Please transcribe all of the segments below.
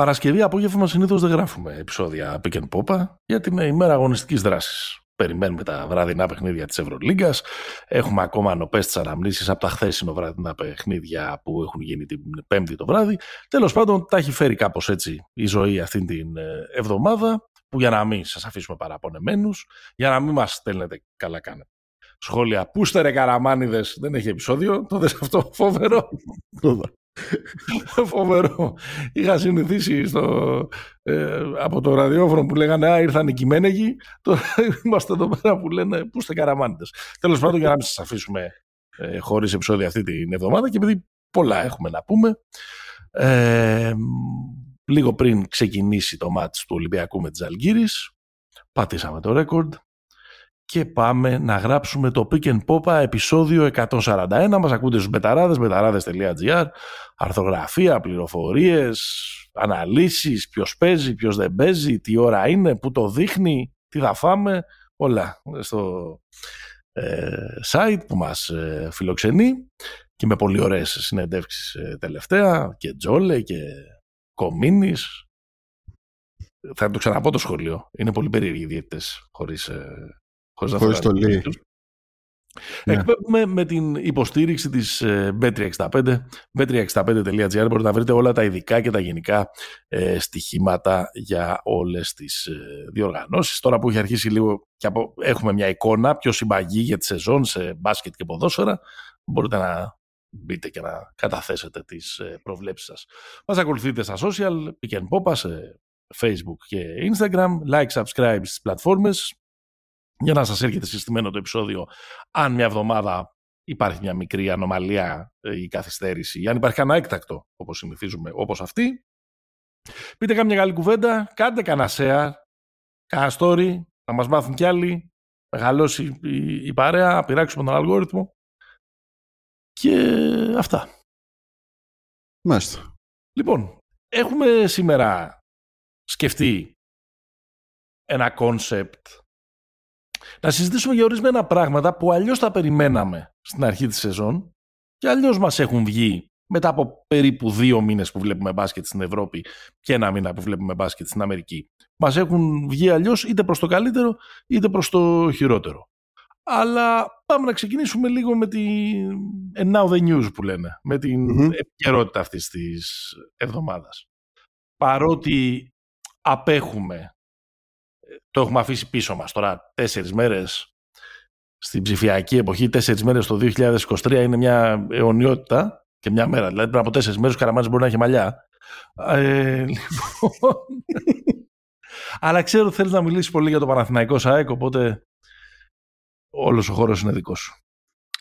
Παρασκευή απόγευμα συνήθως δεν γράφουμε επεισόδια pick and pop γιατί είναι ημέρα αγωνιστικής δράσης. Περιμένουμε τα βραδινά παιχνίδια της Ευρωλίγκας. Έχουμε ακόμα νοπέ τι αναμνήσεις από τα χθεσινό βραδινά παιχνίδια που έχουν γίνει την Πέμπτη το βράδυ. Τέλος πάντων, τα έχει φέρει κάπως έτσι η ζωή αυτή την ε, εβδομάδα που για να μην σας αφήσουμε παραπονεμένους, για να μην μας στέλνετε καλά κάνετε σχόλια. Πού ρε καραμάνιδες, δεν έχει επεισόδιο. Το δες αυτό φοβερό. φοβερό. Είχα συνηθίσει στο, ε, από το ραδιόφωνο που λέγανε Α, ήρθαν οι κειμένεγοι. Τώρα είμαστε εδώ πέρα που λένε Πού είστε καραμάνιδες. Τέλος πάντων, για να μην σας αφήσουμε ε, χωρίς επεισόδιο αυτή την εβδομάδα και επειδή πολλά έχουμε να πούμε. Ε, λίγο πριν ξεκινήσει το μάτς του Ολυμπιακού με τις Αλγύρης, πατήσαμε το ρέκορντ, και πάμε να γράψουμε το Pick and Popa επεισόδιο 141. Μας ακούτε στους μπεταράδες, μπεταράδες.gr, αρθογραφία, πληροφορίες, αναλύσεις, ποιος παίζει, ποιος δεν παίζει, τι ώρα είναι, πού το δείχνει, τι θα φάμε, όλα στο ε, site που μας ε, φιλοξενεί και με πολύ ωραίες συνεντεύξεις ε, τελευταία και Τζόλε και Κομίνης. Θα το ξαναπώ το σχολείο. Είναι πολύ περίεργοι οι διαιτητές χωρίς Χωρίς το λέει. Ναι. Εκπέμπουμε με την υποστήριξη της Bet365, bet365.gr μπορείτε να βρείτε όλα τα ειδικά και τα γενικά ε, στοιχήματα για όλες τις ε, διοργανώσεις. Τώρα που έχει αρχίσει λίγο και από, έχουμε μια εικόνα πιο συμπαγή για τη σεζόν σε μπάσκετ και ποδόσφαιρα, μπορείτε να μπείτε και να καταθέσετε τις ε, προβλέψεις σας. Μας ακολουθείτε στα social, Pick and Popa, σε Facebook και Instagram, like, subscribe στις πλατφόρμες, για να σας έρχεται συστημένο το επεισόδιο αν μια εβδομάδα υπάρχει μια μικρή ανομαλία ή καθυστέρηση, αν υπάρχει κανένα έκτακτο, όπως συνηθίζουμε, όπως αυτή. Πείτε κάμια καλή κουβέντα, κάντε κανένα share, κανένα story, να μας μάθουν κι άλλοι, μεγαλώσει η, η παρέα, πειράξουμε τον αλγόριθμο και αυτά. Μάλιστα. Λοιπόν, έχουμε σήμερα σκεφτεί ένα concept να συζητήσουμε για ορισμένα πράγματα που αλλιώς τα περιμέναμε στην αρχή της σεζόν και αλλιώς μας έχουν βγει μετά από περίπου δύο μήνες που βλέπουμε μπάσκετ στην Ευρώπη και ένα μήνα που βλέπουμε μπάσκετ στην Αμερική. Μας έχουν βγει αλλιώς είτε προς το καλύτερο είτε προς το χειρότερο. Αλλά πάμε να ξεκινήσουμε λίγο με την And now the news που λένε, με την mm επικαιρότητα αυτής της εβδομάδας. Παρότι απέχουμε το έχουμε αφήσει πίσω μας. Τώρα τέσσερις μέρες στην ψηφιακή εποχή, τέσσερις μέρες το 2023 είναι μια αιωνιότητα και μια μέρα. Δηλαδή πριν από τέσσερις μέρες ο Καραμάνης μπορεί να έχει μαλλιά. Ε, λοιπόν... Αλλά ξέρω ότι θέλεις να μιλήσεις πολύ για το Παναθηναϊκό ΣΑΕΚ, οπότε όλος ο χώρος είναι δικός σου.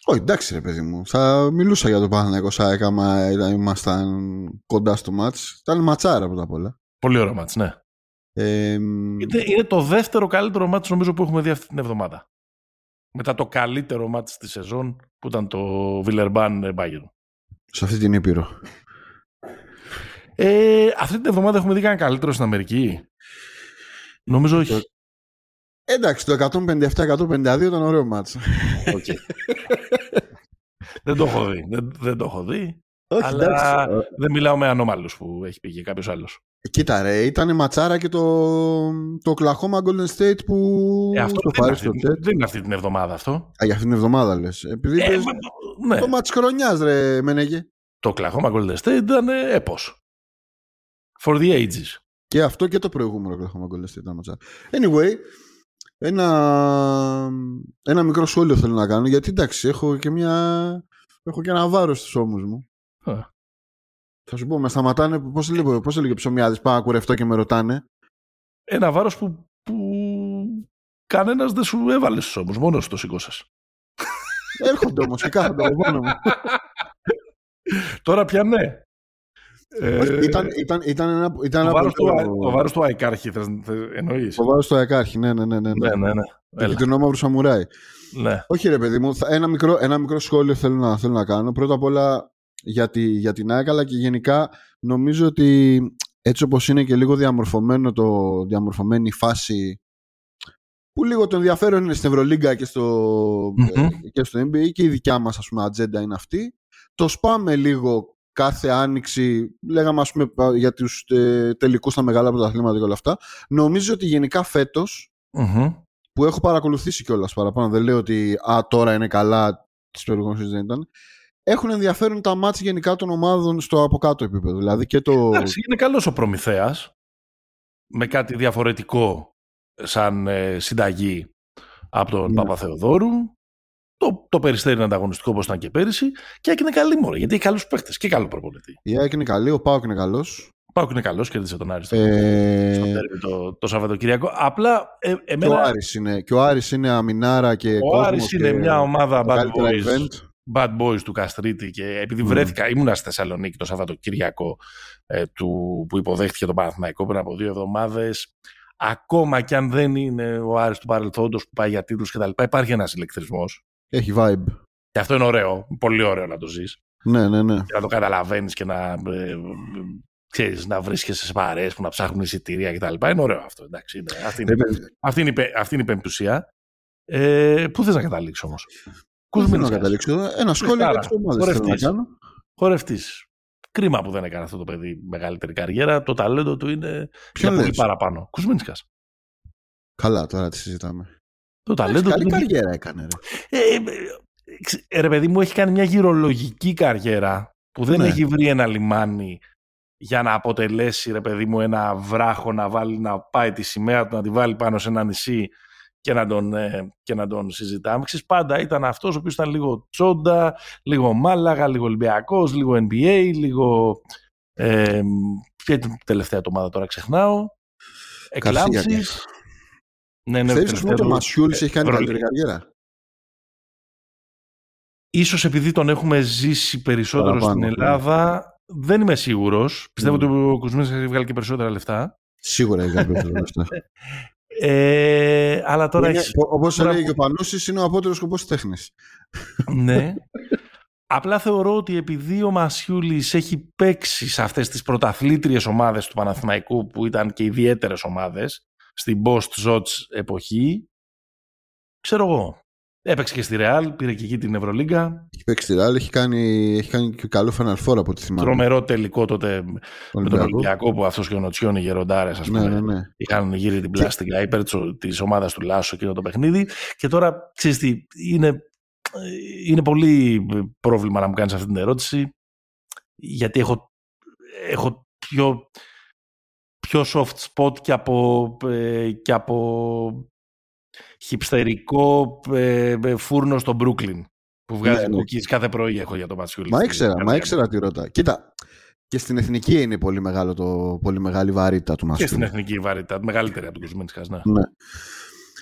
Όχι, εντάξει ρε παιδί μου. Θα μιλούσα για το Παναθηναϊκό ΣΑΕΚ άμα ήμασταν κοντά στο μάτς. Ήταν ματσάρα πρώτα απ' όλα. Πολύ ωραίο μάτς, ναι. Ε, είναι, το δεύτερο καλύτερο μάτι νομίζω που έχουμε δει αυτή την εβδομάδα. Μετά το καλύτερο μάτι της σεζόν που ήταν το Βιλερμπάν Bayern. Σε αυτή την Ήπειρο. Ε, αυτή την εβδομάδα έχουμε δει κανένα καλύτερο στην Αμερική; Νομίζω όχι. Εντάξει, το 157-152 ήταν ωραίο μάτς. Okay. δεν το έχω δει. Δεν, δεν το έχω δει. Όχι, αλλά εντάξει. δεν μιλάω με ανώμαλους που έχει πήγε κάποιος άλλος. Κοίτα ρε, ήταν ματσάρα και το, το Oklahoma Golden State που ε, αυτό δεν, είναι αυτή, δεν είναι αυτή την εβδομάδα αυτό. Α, για αυτή την εβδομάδα λες. Επειδή ε, ναι. το μάτς χρονιάς ρε Μενέγε. Το Oklahoma Golden State ήταν έπος. For the ages. Και αυτό και το προηγούμενο Oklahoma Golden State ήταν ματσάρα. Anyway, ένα, ένα μικρό σχόλιο θέλω να κάνω γιατί εντάξει έχω και μια... Έχω και ένα βάρος στους ώμους μου. Θα σου πω, με σταματάνε. Πώς έλεγε, πώς έλεγε ψωμιάδης, πάω κουρευτό και με ρωτάνε. Ένα βάρος που, που κανένας δεν σου έβαλε όμω, μόνος το σηκώσες. Έρχονται όμως και κάθονται μόνος μου. Τώρα πια ναι. Ε, ήταν, ήταν, ήταν ένα, ήταν το, βάρος του, το βάρος του Αεκάρχη εννοείς. Το βάρος του Αεκάρχη, ναι, ναι, ναι. ναι, ναι, ναι, ναι. Και τον Σαμουράι. Ναι. Όχι ρε παιδί μου, ένα μικρό, ένα μικρό σχόλιο θέλω να, θέλω να κάνω. Πρώτα απ' όλα για, τη, για την ΑΕΚ αλλά και γενικά νομίζω ότι έτσι όπως είναι και λίγο διαμορφωμένο το διαμορφωμένη φάση που λίγο το ενδιαφέρον είναι στην Ευρωλίγκα και στο, mm-hmm. και στο NBA και η δικιά μας ας πούμε ατζέντα είναι αυτή. Το σπάμε λίγο κάθε άνοιξη, λέγαμε ας πούμε για τους ε, τελικούς στα μεγάλα πρωταθλήματα και όλα αυτά, νομίζω ότι γενικά φέτος, που έχω παρακολουθήσει κιόλας παραπάνω, δεν λέω ότι α, τώρα είναι καλά, τις προηγούμενες δεν ήταν, έχουν ενδιαφέρον τα μάτια γενικά των ομάδων στο από κάτω επίπεδο. Δηλαδή και το... Εντάξει, είναι καλός ο Προμηθέας, με κάτι διαφορετικό σαν ε, συνταγή από τον ναι. Παπαθεοδόρου. Το, το περιστέρι είναι ανταγωνιστικό όπως ήταν και πέρυσι. Και έκανε καλή μόρα γιατί έχει καλούς παίχτε και καλό προπονητή. Η ΑΕΚ είναι καλή, ο Πάοκ είναι καλός. Ο Πάοκ είναι καλός, κέρδισε τον Άρη ε... στο τέρμι το, το Σαββατοκυριακό. Απλά ε, εμένα... και, ο Άρης είναι, και ο Άρης είναι αμινάρα και Ο Άρης είναι μια ομάδα bad boys, bad boys του Καστρίτη και επειδή mm. βρέθηκα, ήμουνα στη Θεσσαλονίκη το Σαββατοκυριακό ε, του, που υποδέχτηκε τον Παναθηναϊκό πριν από δύο εβδομάδες ακόμα και αν δεν είναι ο Άρης του παρελθόντος που πάει για τίτλους κτλ. Υπάρχει ένας ηλεκτρισμός. Έχει vibe. Και αυτό είναι ωραίο. Πολύ ωραίο να το ζεις. Ναι, ναι, ναι. Και να το καταλαβαίνεις και να, ε, ξέρεις, να βρίσκεσαι σε παρέες που να ψάχνουν εισιτήρια κτλ. Είναι ωραίο αυτό. Εντάξει, είναι. Αυτή, είναι, αυτή, είναι, αυτή είναι η πεμπτουσία. Ε, πού θες να καταλήξω όμως; Πού θες να καταλήξω. Ένα σχόλιο για τις ομάδες Χορευτής. Κρίμα που δεν έκανε αυτό το παιδί μεγαλύτερη καριέρα. Το ταλέντο του είναι Ποιο πολύ παραπάνω. Κουσμίνσκας. Καλά, τώρα τη συζητάμε. Το ταλέντο καλή του. Καλή καριέρα έκανε. Ρε. Ε, ε, ρε παιδί μου, έχει κάνει μια γυρολογική καριέρα που δεν ναι. έχει βρει ένα λιμάνι για να αποτελέσει ρε παιδί μου ένα βράχο να, βάλει, να πάει τη σημαία του να τη βάλει πάνω σε ένα νησί και να τον, ε, και να τον συζητάμε. Ξέρεις, πάντα ήταν αυτός ο οποίος ήταν λίγο τσόντα, λίγο μάλαγα, λίγο Ολυμπιακός, λίγο NBA, λίγο... Ε, ποια είναι η τελευταία του ομάδα τώρα, ξεχνάω. Εκλάμψεις. Ναι, ναι, Θέλεις ότι ο Μασιούλης έχει κάνει καλύτερη καριέρα; Ίσως επειδή τον έχουμε ζήσει περισσότερο Παραπάνω, στην ναι. Ελλάδα, δεν είμαι σίγουρος. Πιστεύω mm. ότι ο Κουσμίνης έχει βγάλει και περισσότερα λεφτά. Σίγουρα έχει βγάλει περισσότερα λεφτά. Ε, αλλά τώρα είναι, Όπως τώρα... έλεγε και ο Πανούσης, είναι ο απότερος σκοπός της τέχνης. ναι. Απλά θεωρώ ότι επειδή ο Μασιούλης έχει παίξει σε αυτές τις πρωταθλήτριες ομάδες του Παναθηναϊκού που ήταν και ιδιαίτερες ομάδες στην post-Zots εποχή, ξέρω εγώ, Έπαιξε και στη Ρεάλ, πήρε και εκεί την Ευρωλίγκα. Έχει παίξει στη Ρεάλ, έχει κάνει, έχει κάνει και καλό Final Four από ό,τι θυμάμαι. Τρομερό τελικό τότε με τον Ολυμπιακό που αυτός και ο Νοτσιόν, οι γεροντάρες, ας ναι, πούμε. Ναι, ναι. Είχαν γύρει την πλάστικα υπέρ της ομάδας του Λάσο εκείνο το παιχνίδι. Και τώρα ξέρεις τι, είναι, είναι πολύ πρόβλημα να μου κάνεις αυτή την ερώτηση. Γιατί έχω, έχω πιο, πιο soft spot και από, ε, και από χυψτερικό ε, ε, φούρνο στο Brooklyn που βγάζει ναι, ναι. κάθε πρωί έχω για το Ματσιούλη. Μα ήξερα, μα ήξερα τι ρώτα. Κοίτα, και στην εθνική είναι πολύ, μεγάλο το, πολύ μεγάλη βαρύτητα του Ματσιούλη. Και στην εθνική βαρύτητα, μεγαλύτερη από τον Κουσμέντσικα. Ναι. ναι.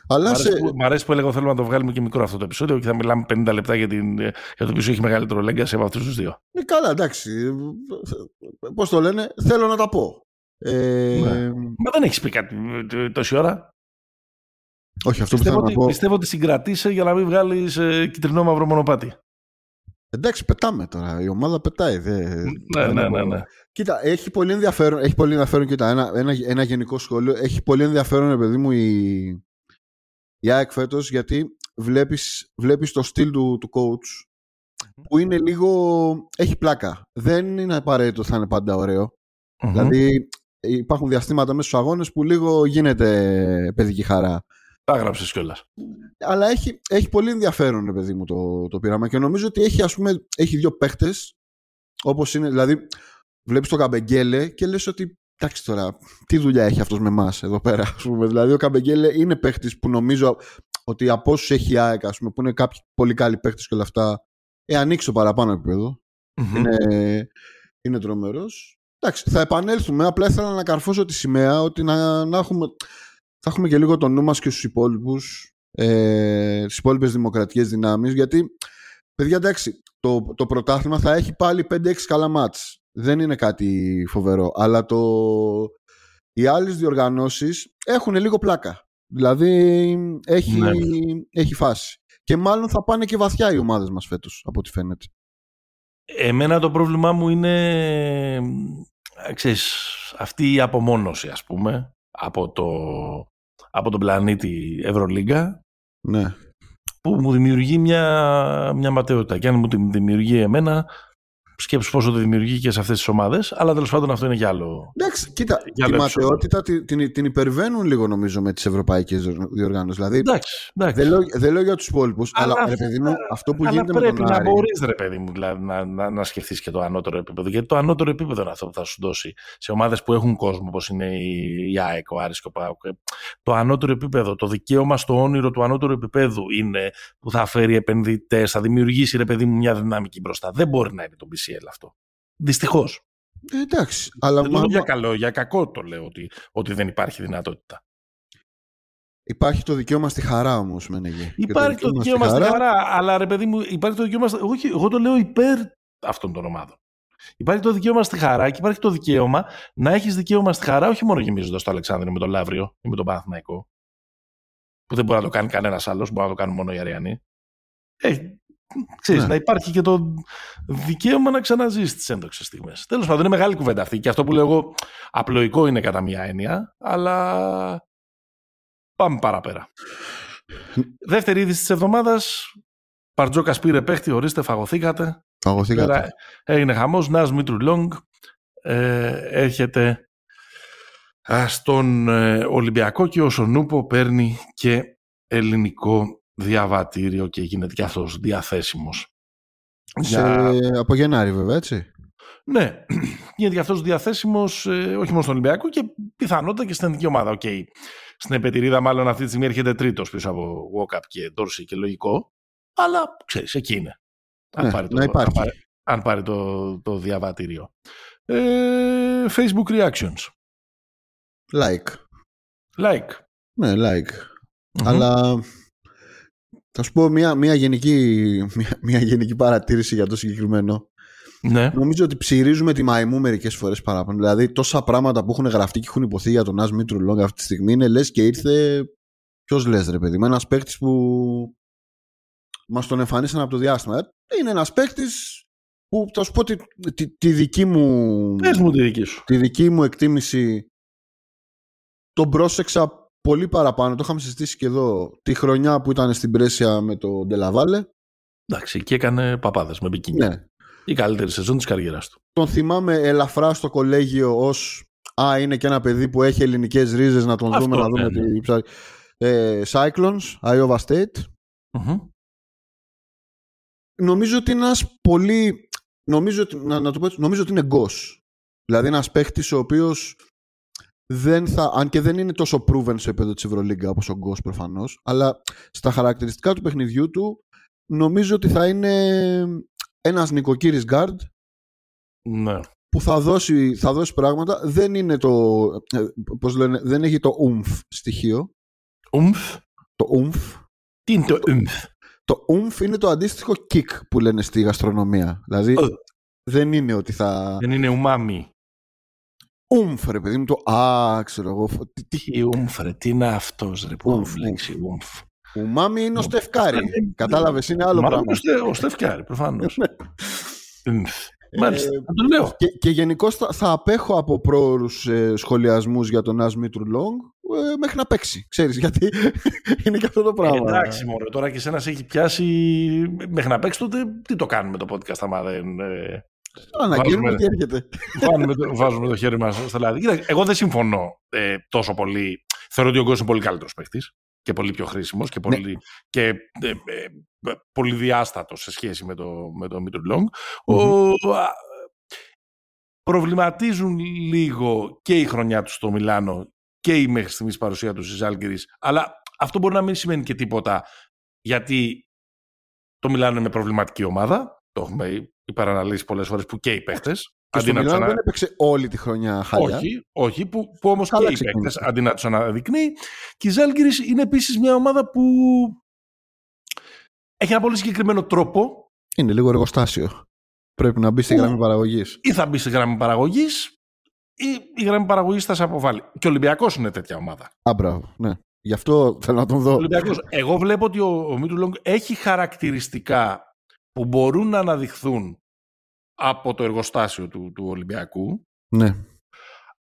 Αλλά μ, αρέσει σε... που, μ' αρέσει που έλεγα θέλουμε να το βγάλουμε και μικρό αυτό το επεισόδιο και θα μιλάμε 50 λεπτά για, την, για το οποίο έχει μεγαλύτερο λέγκαση από αυτούς τους δύο. Ε, καλά, εντάξει. Πώς το λένε, θέλω να τα πω. Ε... Ναι. Μα δεν έχεις πει κάτι τόση ώρα; Όχι, αυτό πιστεύω, που ότι, να πω... πιστεύω ότι συγκρατήσε για να μην βγάλει ε, κυτρινό μαύρο μονοπάτι. Εντάξει, πετάμε τώρα. Η ομάδα πετάει. Δε, ναι, ναι, ναι, ναι. Κοίτα, έχει πολύ ενδιαφέρον. Έχει πολύ ενδιαφέρον κοίτα, ένα, ένα, ένα γενικό σχόλιο. Έχει πολύ ενδιαφέρον, παιδί μου, η, η ΑΕΚ φέτος, γιατί βλέπεις, βλέπεις το στυλ του, του coach που είναι λίγο... έχει πλάκα. Δεν είναι απαραίτητο θα είναι πάντα Δηλαδή υπάρχουν διαστήματα μέσα στους αγώνες που λίγο γίνεται παιδική χαρά. Τα έγραψες κιόλας. Αλλά έχει, έχει πολύ ενδιαφέρον, ρε παιδί μου, το, το πείραμα και νομίζω ότι έχει, ας πούμε, έχει δύο παίχτες. Όπως είναι, δηλαδή, βλέπεις τον Καμπεγγέλε και λες ότι εντάξει τώρα, τι δουλειά έχει αυτός με εμάς εδώ πέρα. Ας πούμε. Δηλαδή, ο Καμπεγγέλε είναι παίχτης που νομίζω ότι από όσους έχει η ΑΕΚ, πούμε, που είναι κάποιοι πολύ καλοί παίχτες και όλα αυτά, ε, ανοίξει το παραπάνω επίπεδο. Mm-hmm. Είναι, είναι τρομερός. Εντάξει, θα επανέλθουμε. Απλά ήθελα να καρφώσω τη σημαία ότι να, να έχουμε θα έχουμε και λίγο το νου μας και στους υπόλοιπους, ε, τις υπόλοιπες δημοκρατικές δυνάμεις, γιατί, παιδιά, εντάξει, το, το πρωτάθλημα θα έχει πάλι 5-6 καλά μάτς. Δεν είναι κάτι φοβερό, αλλά το, οι άλλες διοργανώσεις έχουν λίγο πλάκα. Δηλαδή, έχει, ναι. έχει φάση. Και μάλλον θα πάνε και βαθιά οι ομάδες μας φέτος, από ό,τι φαίνεται. Εμένα το πρόβλημά μου είναι, ξέρεις, αυτή η απομόνωση, ας πούμε, από, το, από τον πλανήτη Ευρωλίγκα ναι. που μου δημιουργεί μια, μια ματαιότητα και αν μου τη δημιουργεί εμένα σκέψου πόσο το δημιουργεί και σε αυτές τις ομάδες. Αλλά τέλος πάντων αυτό είναι για άλλο. Εντάξει, κοίτα, Για τη άλλο ματαιότητα την, την, την υπερβαίνουν λίγο νομίζω με τις ευρωπαϊκές διοργάνωσει. Δηλαδή, Εντάξει, εντάξει. δεν λέω, δεν λέω για τους υπόλοιπους, αλλά, Αλλά ρε παιδί μου, αυτό που Αλλά γίνεται με πρέπει τον να Άρη. μπορείς, ρε παιδί μου, δηλαδή, να, να, να σκεφτείς και το ανώτερο επίπεδο. Γιατί το ανώτερο επίπεδο είναι αυτό που θα σου δώσει σε ομάδες που έχουν κόσμο, όπως είναι η, η ΑΕΚ, ο Άρης και ο ΠΑΟΚ. Το ανώτερο επίπεδο, το δικαίωμα στο όνειρο του ανώτερου επίπεδου είναι που θα φέρει επενδυτές, θα δημιουργήσει, ρε παιδί μου, μια δυναμική μπροστά. Δεν μπορεί να είναι το BCL αυτό. Δυστυχώς. Ε, εντάξει, αλλά Δεν το μα- λέω για καλό, για κακό το λέω ότι, ότι δεν υπάρχει δυνατότητα. υπάρχει το δικαίωμα στη χαρά όμως, Μενεγέ. Και Υπάρχει το δικαίωμα στη χαρά, αλλά ρε παιδί μου, υπάρχει το δικαίωμα. στη- Όχι, εγώ το λέω υπέρ αυτών των ομάδων. Υπάρχει το δικαίωμα στη χαρά και υπάρχει το δικαίωμα να έχεις δικαίωμα στη χαρά, όχι μόνο γεμίζοντας το Αλεξάνδριο με τον Λαύριο ή με τον Παναθηναϊκό. Που δεν μπορεί να το κάνει κανένας άλλος, μπορεί να το κάνουν μόνο οι Αριανοί. Ε, ξέρεις, Ναι. να υπάρχει και το δικαίωμα να ξαναζήσει τις έντοξες στιγμές. Τέλος πάντων, είναι μεγάλη κουβέντα αυτή. Και αυτό που λέω εγώ απλοϊκό είναι κατά μία έννοια, αλλά πάμε παραπέρα. Δεύτερη είδηση της εβδομάδας. Παρτζόκας πήρε παίχτη, ορίστε, φαγωθήκατε. Παγωθήκατε. Πέρα έγινε χαμός. Ναζ Μήτρου-Λονγκ ε, έρχεται α, στον ε, Ολυμπιακό και ο Σονούπο παίρνει και ελληνικό διαβατήριο και γίνεται και αυτός διαθέσιμος. Σε, Από Γενάρη, βέβαια, έτσι. Ναι, γίνεται και αυτός διαθέσιμος ε, όχι μόνο στον Ολυμπιακό και πιθανότατα και στην εθνική ομάδα. Οκ, στην επετηρίδα μάλλον αυτή τη στιγμή έρχεται τρίτος πίσω από Walkup και Dorsey και λογικό, αλλά ξέρεις, εκεί είναι. Αν Ναι, πάρει, το, να υπάρχει. αν πάρει, αν πάρει το, το διαβατήριο. Ε, Facebook reactions. Like. Like. Ναι, like. Μμμ. Αλλά θα σου πω μια, μια, γενική, μια, μια γενική παρατήρηση για το συγκεκριμένο. Ναι. Νομίζω ότι ψυρίζουμε τη μαϊμού μερικές φορές παραπάνω. Δηλαδή τόσα πράγματα που έχουν γραφτεί και έχουν υποθεί για τον Άσ Μήτρου Λόγκ αυτή τη στιγμή είναι λες και ήρθε... Ποιος λες ρε παιδί μου, ένας παίκτης που μας τον εμφανίσαν από το διάστημα. Ε, Είναι ένας παίκτης που θα σου πω τη, τη, τη δική μου... Πες μου τη δική σου. τη δική μου εκτίμηση τον πρόσεξα πολύ παραπάνω. Το είχαμε συζητήσει και εδώ τη χρονιά που ήταν στην Πρέσια με το Ντελαβάλε. Εντάξει, και έκανε παπάδες με μπικίνι. Ναι. Η καλύτερη σεζόν της καριέρας του. Τον θυμάμαι ελαφρά στο κολέγιο ως «Α, είναι και ένα παιδί που έχει ελληνικές ρίζες να τον Αυτό, δούμε, να ναι, δούμε ναι. τι ψάρι». Ε, Cyclones, Iowa State. Μμμ. Νομίζω ότι είναι ένας πολύ... Νομίζω ότι, να, να το πω έτσι, νομίζω ότι είναι γκος. Δηλαδή ένας παίχτης ο οποίος δεν θα, αν και δεν είναι τόσο proven σε επίπεδο της Ευρωλίγκα όπως ο Γκος προφανώς, αλλά στα χαρακτηριστικά του παιχνιδιού του νομίζω ότι θα είναι ένας νοικοκύρης guard Ναι. που θα δώσει, θα δώσει πράγματα. Δεν είναι το, ε, πώς λένε, δεν έχει το umf στοιχείο. Ουμφ. Το umf. Τι είναι το ουμφ. Το umf είναι το αντίστοιχο kick που λένε στη γαστρονομία. Δηλαδή Ε. δεν είναι ότι θα... Δεν είναι ουμάμι. Umf ρε παιδί μου το α, ξέρω εγώ. φ- τι- τι- Τι ουμφ ρε, τι είναι αυτός ρε που Ουμφ, έχω λέξει ουμφ. Ουμάμι είναι ο Στεφκάρη. Ε, Κατάλαβες, είναι άλλο Μάλλον πράγμα. ο Στε- Ο Στεφκάρη, προφανώς. Ουμφ. Ε, Μάλιστα, θα το λέω. Και, και γενικώς θα, θα απέχω από πρόωρους ε, σχολιασμούς για τον As Mitru Long ε, μέχρι να παίξει. Ξέρεις, γιατί είναι και αυτό το πράγμα. Εντάξει, μόνο τώρα και εσένας σε έχει πιάσει μέχρι να παίξει τότε. Τι το κάνουμε το podcast, άμα δεν. ε, Αναγγέλνουμε βάζουμε- ότι έρχεται. βάζουμε, το, βάζουμε το χέρι μας στα λάδι. Κοίτα, εγώ δεν συμφωνώ ε, τόσο πολύ. Θεωρώ ότι ο Γκος είναι πολύ καλύτερος παίχτη και πολύ πιο χρήσιμος και πολύ, και, ε, ε, πολύ διάστατο σε σχέση με το, με το Μίτρου Λόγκ. Ο- α, προβληματίζουν λίγο και η χρονιά του στο Μιλάνο και η μέχρι στιγμής παρουσία του στις Άλγκυρης, αλλά αυτό μπορεί να μην σημαίνει και τίποτα γιατί το Μιλάνο είναι προβληματική ομάδα, το έχουμε υπεραναλύσει πολλές φορές που και οι παίχτες. Και στο αντί να τους Μιλάνο ανα- δεν έπαιξε όλη τη χρονιά χάλια. όχι, όχι, που, που όμως Καλά και οι ξεκίνησε. παίκτες αντί να τους αναδεικνύει. Και η Ζάλγκυρης είναι επίσης μια ομάδα που έχει ένα πολύ συγκεκριμένο τρόπο Είναι λίγο εργοστάσιο. Πρέπει να μπει στη Ου. γραμμή παραγωγής. ή θα μπει στη γραμμή παραγωγής ή η γραμμή παραγωγής θα σε αποβάλει. Και ο Ολυμπιακός είναι τέτοια ομάδα. Α, μπράβο. Ναι. Γι' αυτό θέλω να τον δω. Ο Ολυμπιακός, εγώ βλέπω ότι ο, ο Μίτρου Λόγκ έχει χαρακτηριστικά που μπορούν να αναδειχθούν από το εργοστάσιο του, του Ολυμπιακού Ναι.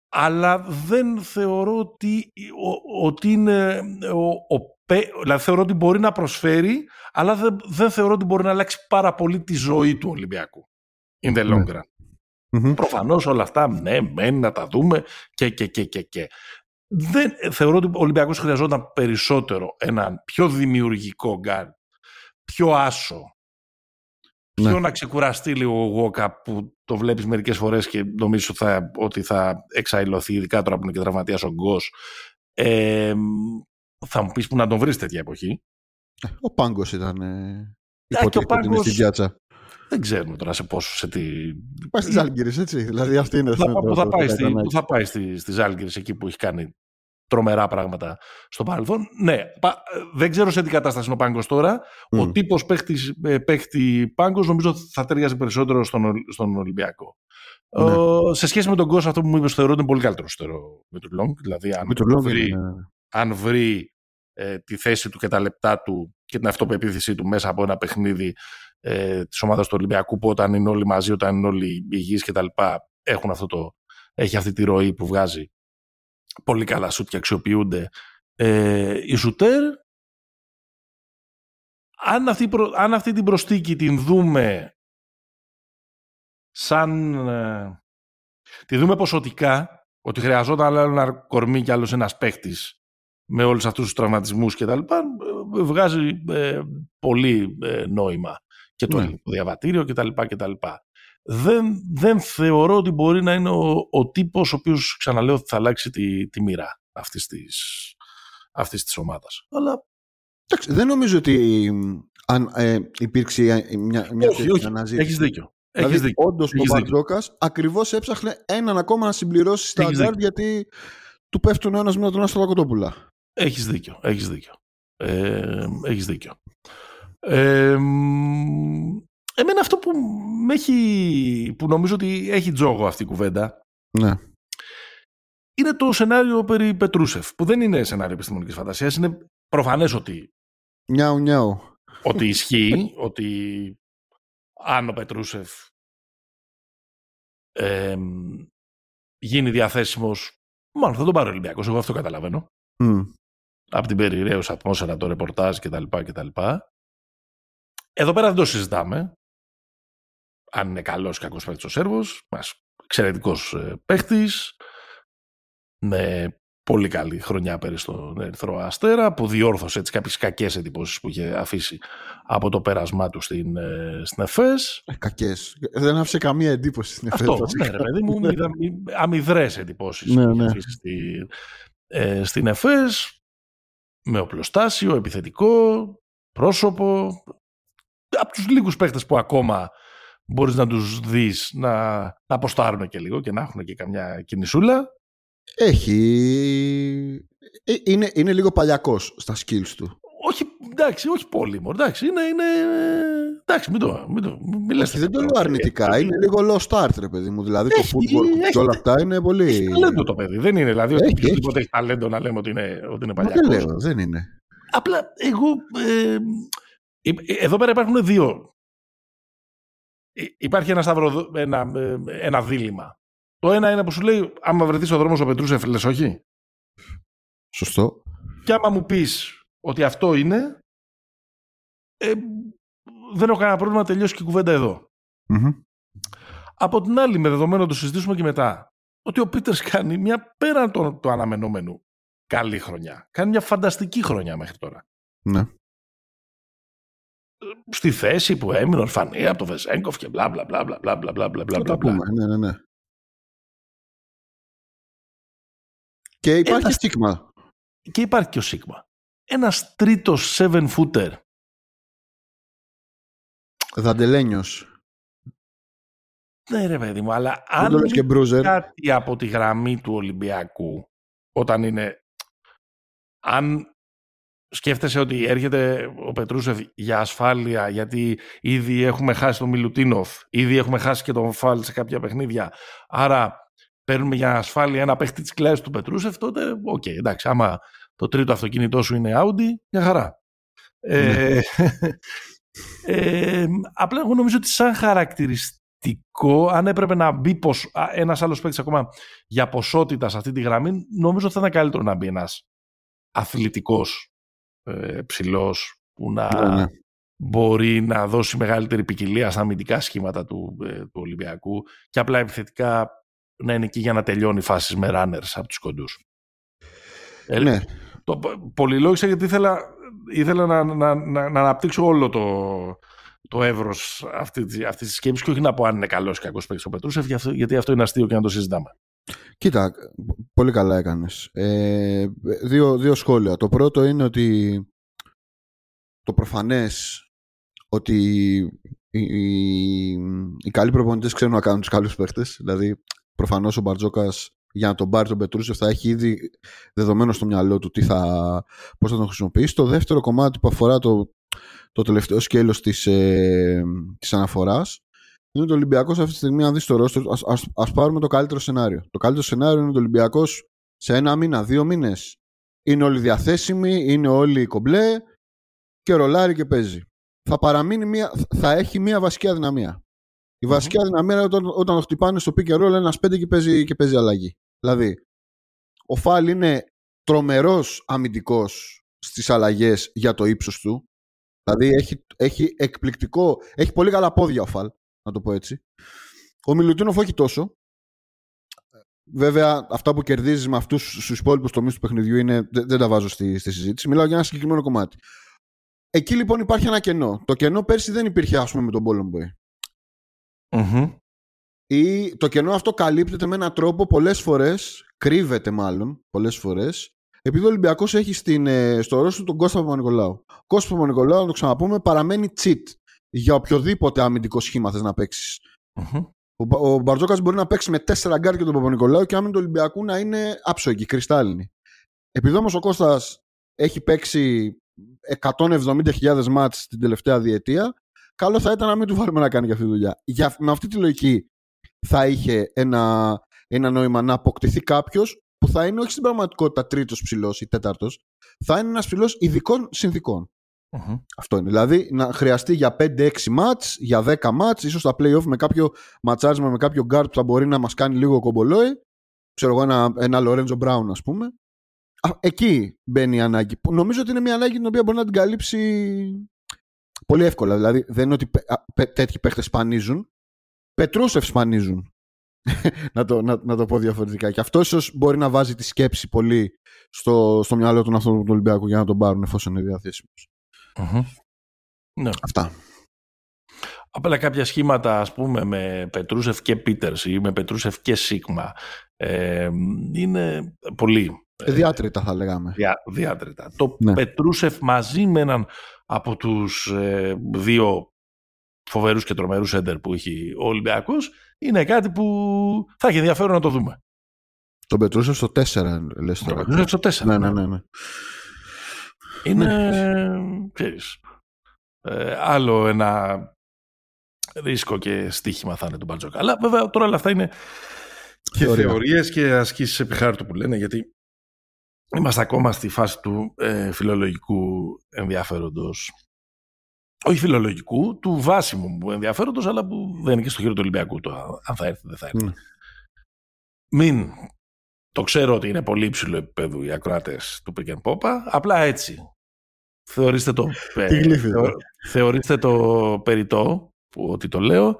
αλλά δεν θεωρώ ότι, ο- ότι είναι ο, ο, πέ- δηλαδή θεωρώ ότι μπορεί να προσφέρει αλλά δεν, δεν θεωρώ ότι μπορεί να αλλάξει πάρα πολύ τη ζωή του Ολυμπιακού. in the long Ναι. run. Μμμ. Προφανώς όλα αυτά, ναι, μένει να τα δούμε και, και, και, και, και. Δεν, θεωρώ ότι ο Ολυμπιακός χρειαζόταν περισσότερο έναν πιο δημιουργικό γκαρντ, πιο άσο, Ναι. πιο να ξεκουραστεί λίγο ο Γόκα που το βλέπεις μερικές φορές και νομίζεις ότι θα, ότι θα εξαϊλωθεί, ειδικά τώρα που είναι και τραυματίας ο Γκος. Ε, θα μου πεις που να τον βρεις τέτοια εποχή. Ο Πάγκος ήταν. Ε, και ο υποτίθεται ότι είναι Πάγκος- στην πιάτσα. Δεν ξέρουμε τώρα σε πόσο, σε τι... Πάει στις Άλγηρες, έτσι. Δηλαδή αυτή είναι. θα, το- που θα το- πάει, το στη, κατανάκι. που θα πάει στη, στις Ζάλγκυρες, εκεί που έχει κάνει τρομερά πράγματα στο παρελθόν. Ναι, πα- δεν ξέρω σε τι κατάσταση είναι ο Πάγκος τώρα. Ο Μμ. τύπος παίχτης, ε, παίχτη Πάγκος νομίζω θα ταιριάζει περισσότερο στον, Ολ- στον Ολυμπιακό. Ναι. Ε, σε σχέση με τον Κώστα, αυτό που μου είπες, θεωρώ ότι είναι πολύ καλύτερο στο με του Λόγκ. Δηλαδή, αν Με τον λόγο βρει, είναι- αν βρει ε, τη θέση του και τα λεπτά του και την αυτοπεποίθησή του μέσα από ένα παιχνίδι ε, της ομάδας του Ολυμπιακού που όταν είναι όλοι μαζί, όταν είναι όλοι υγιείς και τα λοιπά έχουν αυτό το, έχει αυτή τη ροή που βγάζει πολύ καλά σουτ και αξιοποιούνται ε, οι σουτέρ αν αυτή, η προ- αν αυτή την προστίκη την δούμε σαν ε, τη δούμε ποσοτικά ότι χρειαζόταν άλλο ένα κορμί και άλλος ένας παίχτης με όλους αυτούς τους τραυματισμούς και τα λοιπά, ε, βγάζει ε, πολύ ε, νόημα και το Ναι. ελληνικό διαβατήριο και τα λοιπά και τα λοιπά. Δεν, δεν θεωρώ ότι μπορεί να είναι ο, ο τύπος ο οποίος ξαναλέω ότι θα αλλάξει τη, τη μοίρα αυτής της, αυτής της ομάδας. Αλλά Εντάξει, δεν νομίζω ότι μ, αν ε, υπήρξε ε, μια, μια όχι, τέτοια όχι, αναζήτηση. έχεις δίκιο. Δηλαδή, Έχεις δίκιο. όντως ο Έχεις δίκιο. Μπαρτζόκας ακριβώς έψαχνε έναν ακόμα να συμπληρώσει στα Έχεις γκαρντ γιατί του πέφτουν ο ένας με τον άλλο στα κοτόπουλα. Έχεις δίκιο, έχεις δίκιο. Ε, έχεις δίκιο. Ε, μ, εμένα αυτό που, με έχει, που νομίζω ότι έχει τζόγο αυτή η κουβέντα Ναι. είναι το σενάριο περί Πετρούσεφ, που δεν είναι σενάριο επιστημονικής φαντασίας, είναι προφανές ότι, Νιάου, νιάου. ότι ισχύει, ότι αν ο Πετρούσεφ ε, γίνει διαθέσιμος, μάλλον θα τον πάρει ο Ολυμπιακός, εγώ αυτό καταλαβαίνω. Μμ. από την περιραίωση ατμόσφαιρα, το ρεπορτάζ κτλ. κτλ. Εδώ πέρα δεν το συζητάμε. Αν είναι καλός ή κακός παίκτης ο Σέρβος, μας εξαιρετικός ε, παίκτης, με πολύ καλή χρονιά πέρυσι στον Ερυθρό Αστέρα, που διόρθωσε έτσι κάποιες κακές εντυπώσεις που είχε αφήσει από το πέρασμά του στην, ε, στην ΕΦΕΣ. Ε, κακές. Δεν άφησε καμία εντύπωση στην Αυτό, εφέταση. ναι, ρε παιδί μου, είδα αμυδρές εντυπώσεις Ναι, που είχε ναι. αφήσει στη, ε, στην ΕΦΕΣ, με οπλοστάσιο, επιθετικό, πρόσωπο. Από τους λίγους παίχτες που ακόμα μπορείς να τους δεις να, να αποστάρουν και λίγο και να έχουν και καμιά κινησούλα. Έχει... Ε, είναι, είναι λίγο παλιακός στα skills του. Όχι, εντάξει, όχι πολύ, μωρέ, εντάξει, είναι, είναι, εντάξει, μην το, μην το, μην λες Όχι, δεν το τέτοια λέω πράγματα. αρνητικά. Είναι λίγο low start, ρε παιδί μου. Δηλαδή Έχει, το football έχει. και όλα αυτά είναι πολύ. Έχει ταλέντο το παιδί, δεν είναι δηλαδή ότι Έχει, οποιοδήποτε έχει ταλέντο να λέμε ότι είναι, ότι είναι Μα δεν παλιακός. λέω, δεν είναι. Απλά εγώ. ε, ε, εδώ πέρα υπάρχουν δύο. Ε, Υπάρχει ένα, σταυρο, ένα, ε, ένα δίλημα. Το ένα είναι που σου λέει: Άμα βρεθείς στο δρόμο ο Πετρούσεφ, λες όχι. Σωστό. Και άμα μου πεις ότι αυτό είναι, ε, δεν έχω κανένα πρόβλημα να τελειώσει και η κουβέντα εδώ. Μμμ. Από την άλλη, με δεδομένο να το συζητήσουμε και μετά, ότι ο Πίτερς κάνει μια πέραν του το αναμενόμενου καλή χρονιά. Κάνει μια φανταστική χρονιά μέχρι τώρα. Ναι. Στη θέση που έμεινε ορφανή από το Βεζέγκοφ και μπλα μπλα μπλα μπλα μπλα μπλα μπλα μπλα Θα μπλα τα μπλα. πούμε. Ναι, ναι, ναι. Και υπάρχει Ένας- στίγμα. Και υπάρχει και ο Σίγμα. Ένας τρίτος seven footer. Δαντελένιος. Ναι ρε παιδί μου, αλλά Δεν αν το λες και μπρούζερ. κάτι από τη γραμμή του Ολυμπιακού όταν είναι αν σκέφτεσαι ότι έρχεται ο Πετρούσεφ για ασφάλεια γιατί ήδη έχουμε χάσει τον Μιλουτίνοφ ήδη έχουμε χάσει και τον Φάλ σε κάποια παιχνίδια. Άρα παίρνουμε για ασφάλεια ένα παίχτη της κλάσης του Πετρούσεφ τότε οκ εντάξει άμα το τρίτο αυτοκίνητό σου είναι Audi γεια χαρά. Ε, ε, απλά εγώ νομίζω ότι σαν χαρακτηριστικό αν έπρεπε να μπει πως, α, ένας άλλος παίκτης ακόμα για ποσότητα σε αυτή τη γραμμή νομίζω ότι θα ήταν καλύτερο να μπει ένας αθλητικός ε, ψηλός που να, Ναι, ναι. μπορεί να δώσει μεγαλύτερη ποικιλία στα αμυντικά σχήματα του, ε, του Ολυμπιακού και απλά επιθετικά να είναι εκεί για να τελειώνει φάσεις με runners από τους κοντούς. Ε, ναι. Το, πολυλόγησα γιατί ήθελα, ήθελα να, να, να, να αναπτύξω όλο το, το εύρος αυτή, αυτής της σκέψης και όχι να πω αν είναι καλός ή κακός παίκτης ο Πετρούσεφ, γιατί αυτό είναι αστείο και να το συζητάμε. Κοίτα, πολύ καλά έκανες. Ε, δύο, δύο σχόλια. Το πρώτο είναι ότι το προφανές ότι οι, οι, οι καλοί προπονητές ξέρουν να κάνουν τους καλούς παίχτες. Δηλαδή, προφανώς ο Μπαρτζόκας για να τον πάρει τον Πετρούσεφ θα έχει ήδη δεδομένο στο μυαλό του τι θα, πώς θα τον χρησιμοποιήσει. Το δεύτερο κομμάτι που αφορά το, το τελευταίο σκέλος της, ε, της αναφοράς είναι ότι ο Ολυμπιακός αυτή τη στιγμή αν δεις το ρόστο ας, ας, ας, πάρουμε το καλύτερο σενάριο. Το καλύτερο σενάριο είναι ότι ο Ολυμπιακός σε ένα μήνα, δύο μήνες είναι όλοι διαθέσιμοι, είναι όλοι κομπλέ και ρολάρει και παίζει. Θα παραμείνει μια, θα έχει μια βασική αδυναμία. Η βασική αδυναμία είναι όταν, όταν χτυπάνε στο pick and roll ένας πέντε και παίζει, και παίζει αλλαγή. Δηλαδή, ο Φάλ είναι τρομερός αμυντικός στις αλλαγές για το ύψος του. Δηλαδή έχει, έχει εκπληκτικό, έχει πολύ καλά πόδια ο Φαλ, να το πω έτσι. Ο Μιλουτίνοφ όχι τόσο. Βέβαια, αυτά που κερδίζεις με αυτούς του υπόλοιπους τομείς του παιχνιδιού είναι, δεν, τα βάζω στη, στη συζήτηση. Μιλάω για ένα συγκεκριμένο κομμάτι. Εκεί λοιπόν υπάρχει ένα κενό. Το κενό πέρσι δεν υπήρχε, ας πούμε, με τον Πόλεμποϊ. mm Ή το κενό αυτό καλύπτεται με έναν τρόπο πολλές φορές, κρύβεται μάλλον πολλές φορές, επειδή ο Ολυμπιακός έχει στην, ε, στο ρόλο τον Κώστα Παπα-Νικολάου. Ο Κώστα Παπα-Νικολάου, να το ξαναπούμε, παραμένει cheat για οποιοδήποτε αμυντικό σχήμα θες να παιξει Ο, ο Μπαρτζόκας μπορεί να παίξει με τέσσερα γκαρντ και τον Παπα-Νικολάου και άμυνα του Ολυμπιακού να είναι άψογη, κρυστάλλινη. Επειδή όμως ο Κώστας έχει παίξει 170.000 ματς την τελευταία διετία, καλό θα ήταν να μην του βάλουμε να κάνει και αυτή τη δουλειά. Για, με αυτή τη λογική θα είχε ένα, ένα νόημα να αποκτηθεί κάποιος που θα είναι όχι στην πραγματικότητα τρίτος ψηλός ή τέταρτος, θα είναι ένας ψηλός ειδικών Αυτό είναι. Δηλαδή να χρειαστεί για 5-6 μάτς, για 10 μάτς, ίσως στα play-off με κάποιο ματσάρισμα, με κάποιο guard που θα μπορεί να μας κάνει λίγο κομπολόι. Ξέρω εγώ ένα, ένα Lorenzo Brown ας πούμε. εκεί μπαίνει η ανάγκη. Νομίζω ότι είναι μια ανάγκη την οποία μπορεί να την καλύψει πολύ εύκολα. Δηλαδή δεν είναι ότι τέτοιοι παίχτες σπανίζουν. Πετρούσεφ σπανίζουν. να, το, να, να το πω διαφορετικά. Και αυτό ίσως μπορεί να βάζει τη σκέψη πολύ στο, στο μυαλό των αυτών του Ολυμπιακού για να τον πάρουν εφόσον είναι Ναι. Αυτά. Απλά κάποια σχήματα ας πούμε με Πετρούσεφ και Πίτερς ή με Πετρούσεφ και Σίγμα ε, είναι πολύ ε, διάτρητα θα λέγαμε. Διά, διάτρητα. Το ναι. Πετρούσεφ μαζί με έναν από τους ε, δύο φοβερούς και τρομερούς έντερ που έχει ο Ολυμπιακός είναι κάτι που θα έχει ενδιαφέρον να το δούμε. Τον Πετρούσεφ στο 4 λες τώρα. Τον Πετρούσεφ στο 4. Ναι, ναι, ναι. ναι. Είναι, ναι. ξέρεις, ε, άλλο ένα ρίσκο και στοίχημα θα είναι του Μπαρτζόκα. Αλλά βέβαια τώρα όλα αυτά είναι και θεωρίες και ασκήσεις επιχάρτου που λένε γιατί είμαστε ακόμα στη φάση του ε, φιλολογικού ενδιαφέροντος όχι φιλολογικού, του βάσιμου ενδιαφέροντος, αλλά που δεν είναι και στο χείρο του Ολυμπιακού. Το, αν θα έρθει, δεν θα έρθει. Mm. Μην. Το ξέρω ότι είναι πολύ υψηλό επίπεδο οι ακροάτε του Pick Popa, απλά έτσι. Θεωρήστε το, θεωρήστε το περιττό που, ότι το λέω.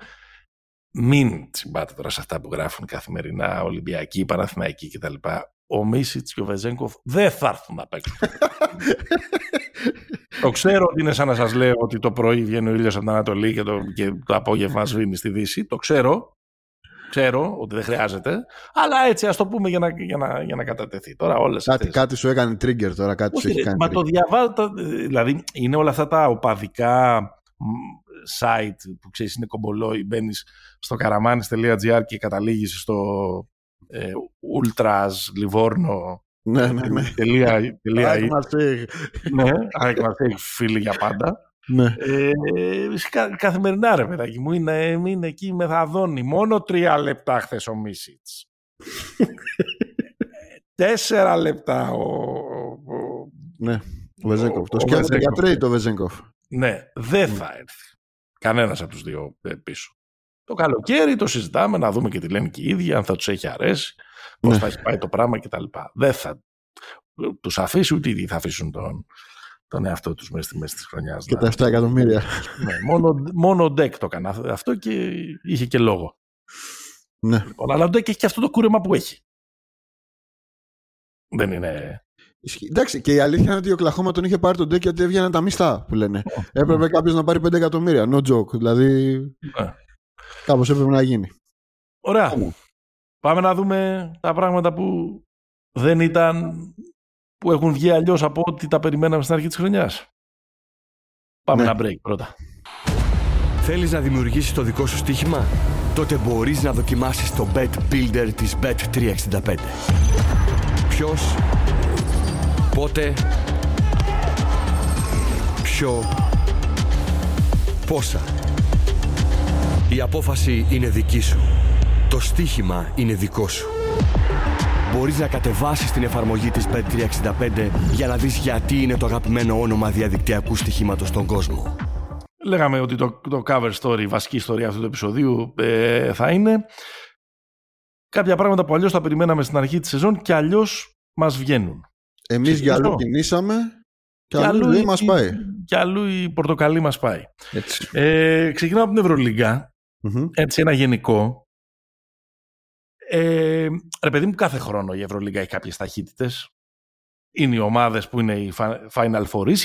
Μην τσιμπάτε τώρα σε αυτά που γράφουν καθημερινά Ολυμπιακοί, Παναθηναϊκοί κτλ. Ο Μίσιτς και ο Βεζέγκοφ δεν θα έρθουν να παίξουν. Το ξέρω ότι είναι σαν να σας λέω ότι το πρωί βγαίνει ο ήλιος από την Ανατολή και το, και το απόγευμα σβήνει στη Δύση. Το ξέρω. Ξέρω ότι δεν χρειάζεται. Αλλά έτσι ας το πούμε για να, για να, για να κατατεθεί. Τώρα όλες κάτι, κάτι σου έκανε trigger τώρα, κάτι Όχι, σου έχει κάνει. Μα το διαβάζω. Δηλαδή είναι όλα αυτά τα οπαδικά site που ξέρεις είναι κομπολόι. Μπαίνεις στο καραμάνι.gr και καταλήγεις στο ε, Ultras Livorno ναι, ναι, ναι. Τελεία, τελεία, ναι, φίλοι για πάντα. Ναι. Ε, καθημερινά ρε παιδάκι μου είναι, είναι εκεί μεθαδόνη. Μόνο τρία λεπτά χθες ο Μίσιτς. Τέσσερα λεπτά ο... ο ναι, ο Βεζέγκοφ. Το σκέφτεται για τρέι το Βεζέγκοφ. Ναι, δεν θα έρθει. Κανένας από τους δύο πίσω. Το καλοκαίρι το συζητάμε να δούμε και τι λένε και οι ίδιοι, αν θα τους έχει αρέσει πώς ναι. θα έχει πάει το πράγμα κτλ. Δεν θα τους αφήσει ούτε οι θα αφήσουν τον, τον εαυτό τους μέσα στη μέση της χρονιάς. Και τα 7 εκατομμύρια. ναι, μόνο, μόνο ο Ντεκ το έκανε αυτό και είχε και λόγο. Ναι. Λοιπόν, αλλά ο Ντεκ έχει και αυτό το κούρεμα που έχει. Δεν είναι... Εντάξει, και η αλήθεια είναι ότι ο Κλαχώμα τον είχε πάρει τον Ντεκ γιατί έβγαιναν τα μισθά που λένε. Έπρεπε κάποιος να πάρει 5 εκατομμύρια. No joke. Δηλαδή. Ναι. Κάπως έπρεπε να γίνει. Ωραία. Πάμε να δούμε τα πράγματα που δεν ήταν που έχουν βγει αλλιώς από ό,τι τα περιμέναμε στην αρχή της χρονιάς. Πάμε ναι. ένα break πρώτα. Θέλεις να δημιουργήσεις το δικό σου στοίχημα; Τότε μπορείς να δοκιμάσεις το Bet Builder της Bet365. Ποιος, πότε, ποιο, πόσα. Η απόφαση είναι δική σου. Το στοίχημα είναι δικό σου μπορείς να κατεβάσεις την εφαρμογή της Bet365 για να δεις γιατί είναι το αγαπημένο όνομα διαδικτυακού στοιχήματος στον κόσμο. Λέγαμε ότι το, το cover story, η βασική ιστορία αυτού του επεισοδίου ε, θα είναι κάποια πράγματα που αλλιώς θα περιμέναμε στην αρχή της σεζόν και αλλιώς μας βγαίνουν. Εμείς για αλλού κινήσαμε και, και αλλού η μας πάει. Και αλλού η πορτοκαλί μας πάει. Έτσι. Ε, ξεκινάω από την ευρωλιγκα Έτσι ένα γενικό ε, ρε παιδί μου, κάθε χρόνο η Ευρωλίγκα έχει κάποιες ταχύτητες. Είναι οι ομάδες που είναι οι Final Four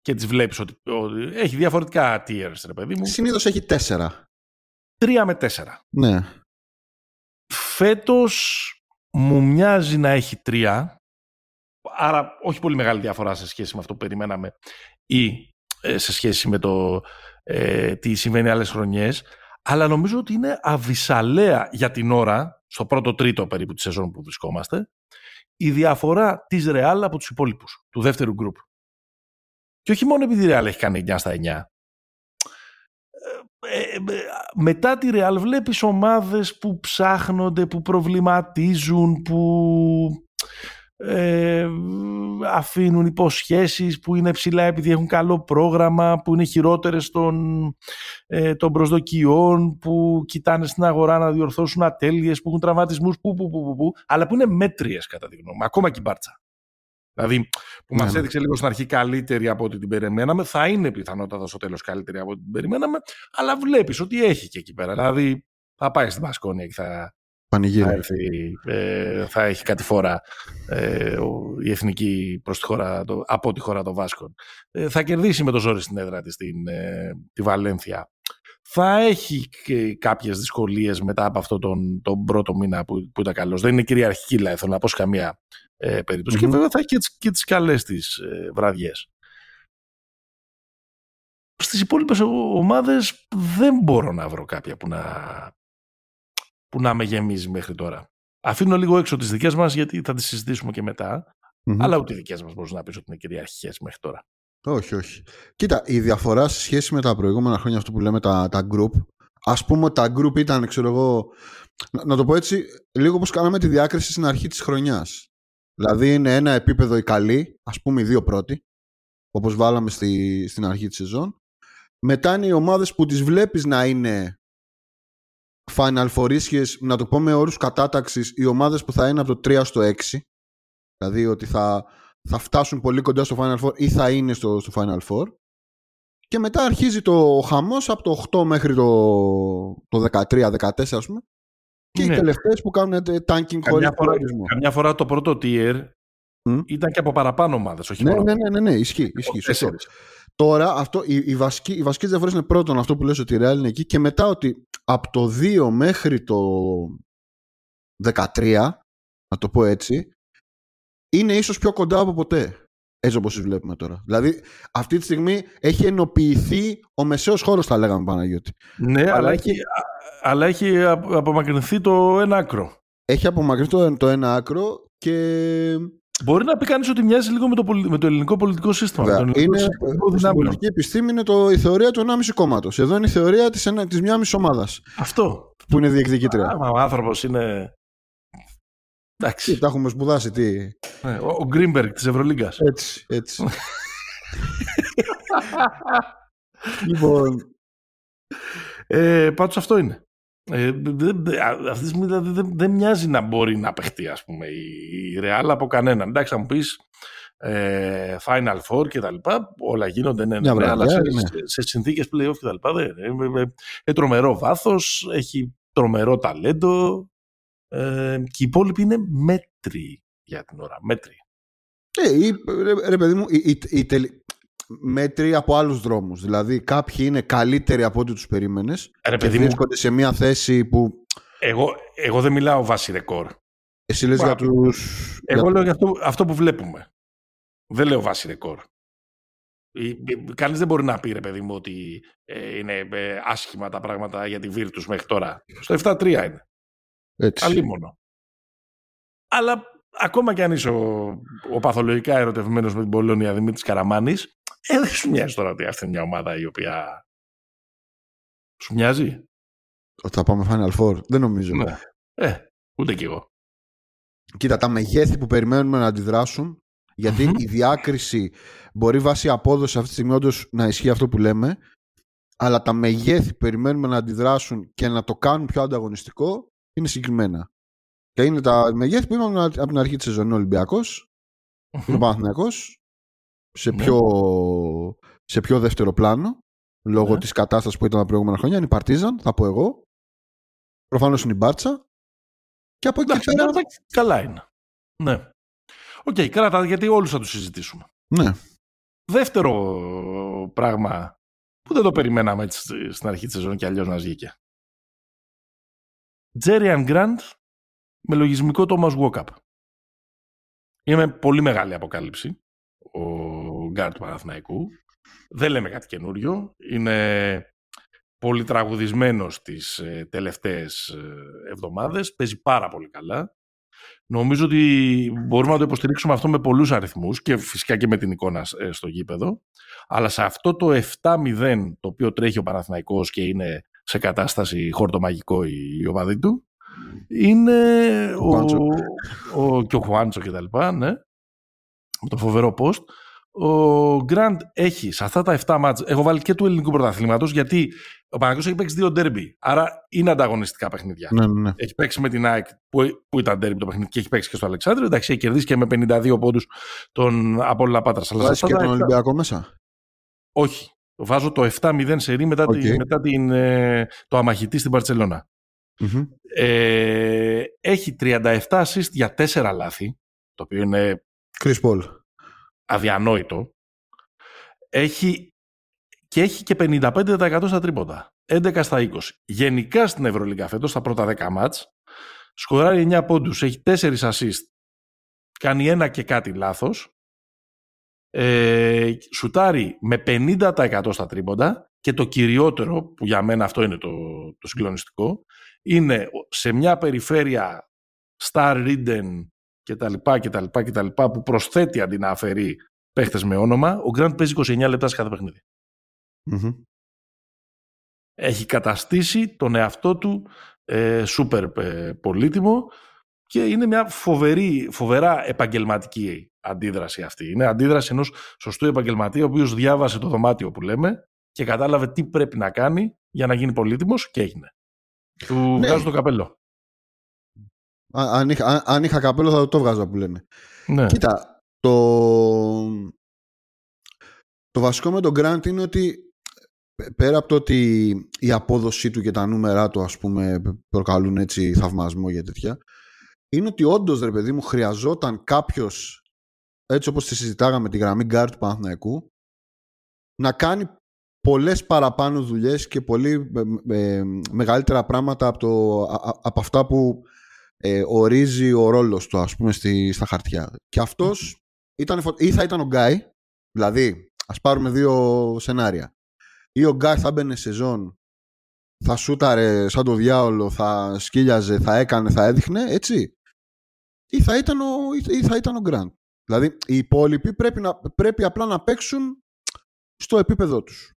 και τις βλέπεις ότι, έχει διαφορετικά tiers, ρε παιδί μου. Συνήθως έχει τέσσερα. Τρία με τέσσερα. Ναι. Φέτος μου μοιάζει να έχει τρία, άρα όχι πολύ μεγάλη διαφορά σε σχέση με αυτό που περιμέναμε ή ε, σε σχέση με το ε, τι συμβαίνει άλλες χρονιές αλλά νομίζω ότι είναι αβυσαλέα για την ώρα, στο πρώτο τρίτο περίπου της σεζόν που βρισκόμαστε, η διαφορά της Real από τους υπόλοιπους, του δεύτερου γκρουπ. Και όχι μόνο επειδή η Real έχει κάνει 9 στα 9. Ε, ε, ε, μετά τη Real βλέπεις ομάδες που ψάχνονται, που προβληματίζουν, που ε, αφήνουν υποσχέσεις που είναι ψηλά επειδή έχουν καλό πρόγραμμα, που είναι χειρότερες των, ε, των προσδοκιών, που κοιτάνε στην αγορά να διορθώσουν ατέλειες, που έχουν τραυματισμούς, που, που, που, που, που, αλλά που είναι μέτριες κατά τη γνώμη ακόμα και η Μπάρτσα. Δηλαδή, που ναι, μας ναι. έδειξε λίγο στην αρχή καλύτερη από ό,τι την περιμέναμε, θα είναι πιθανότατα στο τέλος καλύτερη από ό,τι την περιμέναμε, αλλά βλέπεις ότι έχει και εκεί πέρα. Δηλαδή, θα πάει στην Πασκόνια και θα, Πανηγύρι. Θα, έρθει, ε, θα έχει κάτι φορά ε, η εθνική προς τη χώρα, το, από τη χώρα των Βάσκων. Ε, θα κερδίσει με το ζόρι στην έδρα της την, ε, τη Βαλένθια. Θα έχει και κάποιες δυσκολίες μετά από αυτό τον, τον πρώτο μήνα που, που ήταν καλός. Δεν είναι κυριαρχική, δηλαδή, θέλω να πω σε καμία ε, περιπτωση Και βέβαια θα έχει και τις, και τις καλές της ε, βραδιές. Στις υπόλοιπες ομάδες δεν μπορώ να βρω κάποια που να που να με γεμίζει μέχρι τώρα. Αφήνω λίγο έξω τις δικές μας γιατί θα τις συζητήσουμε και μετα Αλλά ούτε οι δικές μας μπορείς να πεις ότι είναι κυριαρχικέ μέχρι τώρα. Όχι, όχι. Κοίτα, η διαφορά σε σχέση με τα προηγούμενα χρόνια, αυτό που λέμε τα, τα group, ας πούμε ότι τα group ήταν, ξέρω εγώ. Να, να το πω έτσι, λίγο όπως κάναμε τη διάκριση στην αρχή της χρονιάς. Δηλαδή είναι ένα επίπεδο οι καλοί, ας πούμε οι δύο πρώτοι, όπως βάλαμε στη, στην αρχή της σεζόν. Μετά είναι οι ομάδες που τις βλέπεις να είναι Final Four να το πω με όρους κατάταξης, οι ομάδες που θα είναι από το 3 στο 6, δηλαδή ότι θα, θα φτάσουν πολύ κοντά στο Final Four ή θα είναι στο, στο Final Four. Και μετά αρχίζει το χαμός από το 8 μέχρι το, το 13-14 ας πούμε. Και ναι. οι τελευταίες που κάνουν tanking καμιά φορά, καμιά φορά το πρώτο tier mm. ήταν και από παραπάνω ομάδες, όχι ναι, μόνο. Ναι, ναι, ναι, ναι, ισχύει. ισχύει Τώρα αυτό, οι, οι, βασικοί, οι βασικές διαφορές είναι πρώτον αυτό που λες ότι η Real είναι εκεί και μετά ότι από το 2 μέχρι το 13, να το πω έτσι, είναι ίσως πιο κοντά από ποτέ. Έτσι όπως τις βλέπουμε τώρα. Δηλαδή αυτή τη στιγμή έχει ενοποιηθεί ο μεσαίος χώρος θα λέγαμε Παναγιώτη. Ναι, αλλά, έχει, αλλά έχει απομακρυνθεί το ένα άκρο. Έχει απομακρυνθεί το, το ένα άκρο και Μπορεί να πει κανείς ότι μοιάζει λίγο με το, με το ελληνικό πολιτικό σύστημα. Βέβαια. Το είναι, στην πολιτική επιστήμη είναι το, η θεωρία του 1,5 κόμματος. Εδώ είναι η θεωρία της της μία μισή ομάδας. Αυτό. Που είναι διεκδικήτρια. ο άνθρωπος είναι. Εντάξει. Τι, τα έχουμε σπουδάσει, τι. Ναι, ο, ο Γκρίμπεργκ της Ευρωλίγκας. Έτσι, έτσι. λοιπόν. Ε, Πάντως αυτό είναι. Ε, αυτή τη στιγμή δηλαδή, δεν, δεν, μοιάζει να μπορεί να παιχτεί ας πούμε, η, η Real από κανέναν. Εντάξει, θα μου πεις, ε, Final Four και τα λοιπά. Όλα γίνονται, ναι, Μια ναι, βραδιά, αλλά σε, ναι. σε, σε συνθήκες play-off και τα λοιπά. Δεν, είναι, ε, ε, ε, τρομερό βάθος, έχει τρομερό ταλέντο ε, και οι υπόλοιποι είναι μέτροι για την ώρα. Μέτροι. Ε, ή, ρε, ρε παιδί μου, οι, οι, οι τελ- μέτροι από άλλους δρόμους. Δηλαδή κάποιοι είναι καλύτεροι από ό,τι τους περίμενες Ρε και παιδί μου, βρίσκονται σε μια θέση που εγώ, εγώ δεν μιλάω βάση ρεκόρ. εσύ λες Μα, για τους... Εγώ για- λέω για αυτό, αυτό που βλέπουμε. Δεν λέω βάση ρεκόρ. Ή- ή- Κανείς δεν μπορεί να πει, ρε παιδί μου, ότι ε, είναι ε, άσχημα τα πράγματα για τη Virtus μέχρι τώρα. Στο 7-3 είναι. Έτσι. Αλίμονο. Αλλά ακόμα κι αν είσαι ο, ο παθολογικά ερωτευμένος με την Πολώνια Δημήτρης Καραμάνης, ε, δεν σου μοιάζει τώρα ότι αυτή είναι μια ομάδα η οποία... Σου μοιάζει; Ότι θα πάμε Final Four. Δεν νομίζω. Ναι. Ε, ούτε κι εγώ. Κοίτα, τα μεγέθη που περιμένουμε να αντιδράσουν, γιατί Μμμ. η διάκριση μπορεί βάσει απόδοση αυτή τη στιγμή όντως να ισχύει αυτό που λέμε, αλλά τα μεγέθη που περιμένουμε να αντιδράσουν και να το κάνουν πιο ανταγωνιστικό είναι συγκεκριμένα. Και είναι τα μεγέθη που είπαμε από την αρχή της σεζόν. Είναι ο Ολυμπιακός, είναι ο Παναθηναϊκός, σε Ναι. πιο, σε πιο δεύτερο πλάνο, λόγω Ναι. της κατάστασης που ήταν τα προηγούμενα χρόνια. Είναι η Παρτίζαν, θα πω εγώ. Προφανώς είναι η Μπάρτσα. Και από εκεί Εντάξει, πέρα... εντάξει, καλά είναι. Ναι. Οκ, κράτα, γιατί όλους θα τους συζητήσουμε. Ναι. Δεύτερο πράγμα που δεν το περιμέναμε έτσι στην αρχή της σεζόν και αλλιώς να βγήκε. Τζέριαν Γκραντ με λογισμικό Thomas Walkup. Είναι πολύ μεγάλη αποκάλυψη ο Γκάρτ του Παναθηναϊκού. Δεν λέμε κάτι καινούριο. Είναι πολύ τραγουδισμένος τις ε, τελευταίες ε, εβδομάδες. Παίζει πάρα πολύ καλά. Νομίζω ότι μπορούμε να το υποστηρίξουμε αυτό με πολλούς αριθμούς και φυσικά και με την εικόνα ε, στο γήπεδο. Αλλά σε αυτό το 7-0 το οποίο τρέχει ο Παναθηναϊκός και είναι σε κατάσταση χορτομαγικό η, η ομαδή του, είναι Ο ο, Χουάντσο. ο, και ο Χουάντσο και τα λοιπά, ναι, με το φοβερό post. Ο Γκραντ έχει σε αυτά τα 7 μάτς, έχω βάλει και του ελληνικού πρωταθλήματος, γιατί ο Παναθηναϊκός έχει παίξει δύο ντέρμπι, άρα είναι ανταγωνιστικά παιχνίδια. Ναι, ναι, ναι. Έχει παίξει με την ΑΕΚ που, που ήταν ντέρμπι το παιχνίδι και έχει παίξει και στο Αλεξάνδρειο. Εντάξει, έχει κερδίσει και με 52 πόντους τον Απόλλωνα Πάτρας. Αλλά σε Βάζεις αυτά και τα τον επτά- Ολυμπιακό μέσα; Όχι. Βάζω το 7-0 σερί μετά, Οκ. τη, μετά την, ε, το αμαχητί στην Μπαρτσελόνα. Μμμ. Ε, έχει 37 assist για 4 λάθη, το οποίο είναι Chris Paul. αδιανόητο. Έχει, και έχει και 55% στα τρίποτα. 11 στα 20. Γενικά στην Ευρωλίγκα φέτος, στα πρώτα 10 μάτς, σκοράρει 9 πόντους, έχει 4 assist, κάνει ένα και κάτι λάθος, ε, σουτάρει με 50% στα τρίποντα και το κυριότερο, που για μένα αυτό είναι το, το συγκλονιστικό, είναι σε μια περιφέρεια Star Ridden και τα λοιπά και τα λοιπά και τα λοιπά που προσθέτει αντί να αφαιρεί παίχτες με όνομα, ο Γκραντ παίζει 29 λεπτά σε κάθε παιχνίδι. Μμμ. Έχει καταστήσει τον εαυτό του ε, σούπερ ε, πολύτιμο και είναι μια φοβερή, φοβερά επαγγελματική αντίδραση αυτή. Είναι αντίδραση ενός σωστού επαγγελματία, ο οποίος διάβασε το δωμάτιο που λέμε και κατάλαβε τι πρέπει να κάνει για να γίνει πολύτιμος και έγινε. Του Ναι. βγάζω το καπέλο. Α- Αν είχα, αν- αν είχα καπέλο θα το βγάζα που λένε. Ναι. Κοίτα, το, το βασικό με τον Grant είναι ότι π- πέρα από το ότι η απόδοσή του και τα νούμερά του ας πούμε προκαλούν έτσι θαυμασμό για τέτοια είναι ότι όντως ρε παιδί μου χρειαζόταν κάποιος έτσι όπως τη συζητάγαμε τη γραμμή guard του Παναθηναϊκού να κάνει πολλές παραπάνω δουλειές και πολύ ε, ε, μεγαλύτερα πράγματα από, το, α- α- από αυτά που ε, ορίζει ο ρόλος του ας πούμε στη, στα χαρτιά. Και αυτός ήταν, φω- ή θα ήταν ο Γκάι, δηλαδή ας πάρουμε δύο σενάρια. Ή ο Γκάι θα μπαινε σεζόν, θα σούταρε σαν το διάολο, θα σκύλιαζε, θα έκανε, θα έδειχνε, έτσι. Ή θα ήταν ο, ή θα ήταν ο Γκραντ. Δηλαδή οι υπόλοιποι πρέπει, να, πρέπει απλά να παίξουν στο επίπεδό τους.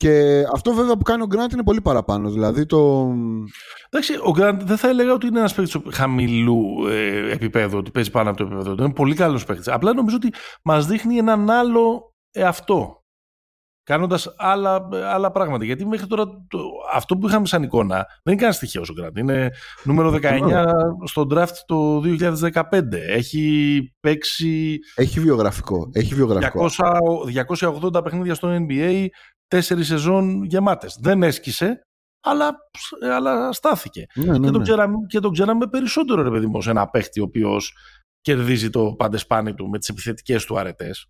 Και αυτό βέβαια που κάνει ο Γκραντ είναι πολύ παραπάνω. Δηλαδή το... Εντάξει, ο Γκραντ δεν θα έλεγα ότι είναι ένας παίκτης χαμηλού ε, επίπεδου, ότι παίζει πάνω από το επίπεδο του. Είναι πολύ καλός παίκτης. Απλά νομίζω ότι μας δείχνει έναν άλλο εαυτό. κάνοντας άλλα, άλλα πράγματα. Γιατί μέχρι τώρα το, αυτό που είχαμε σαν εικόνα δεν είναι καν στοιχείο ο Γκραντ. Είναι νούμερο 19 στο draft το 2015. Έχει παίξει. Έχει βιογραφικό. Έχει βιογραφικό. 200, 280 παιχνίδια στο NBA, τέσσερις σεζόν γεμάτες. Δεν έσκησε, αλλά, αλλά στάθηκε. Ναι, ναι, και, τον ναι. ξέραμε, και τον ξέραμε περισσότερο, ρε παιδί μου, ως ένα παίχτη ο οποίος κερδίζει το παντεσπάνι του με τις επιθετικές του αρετές.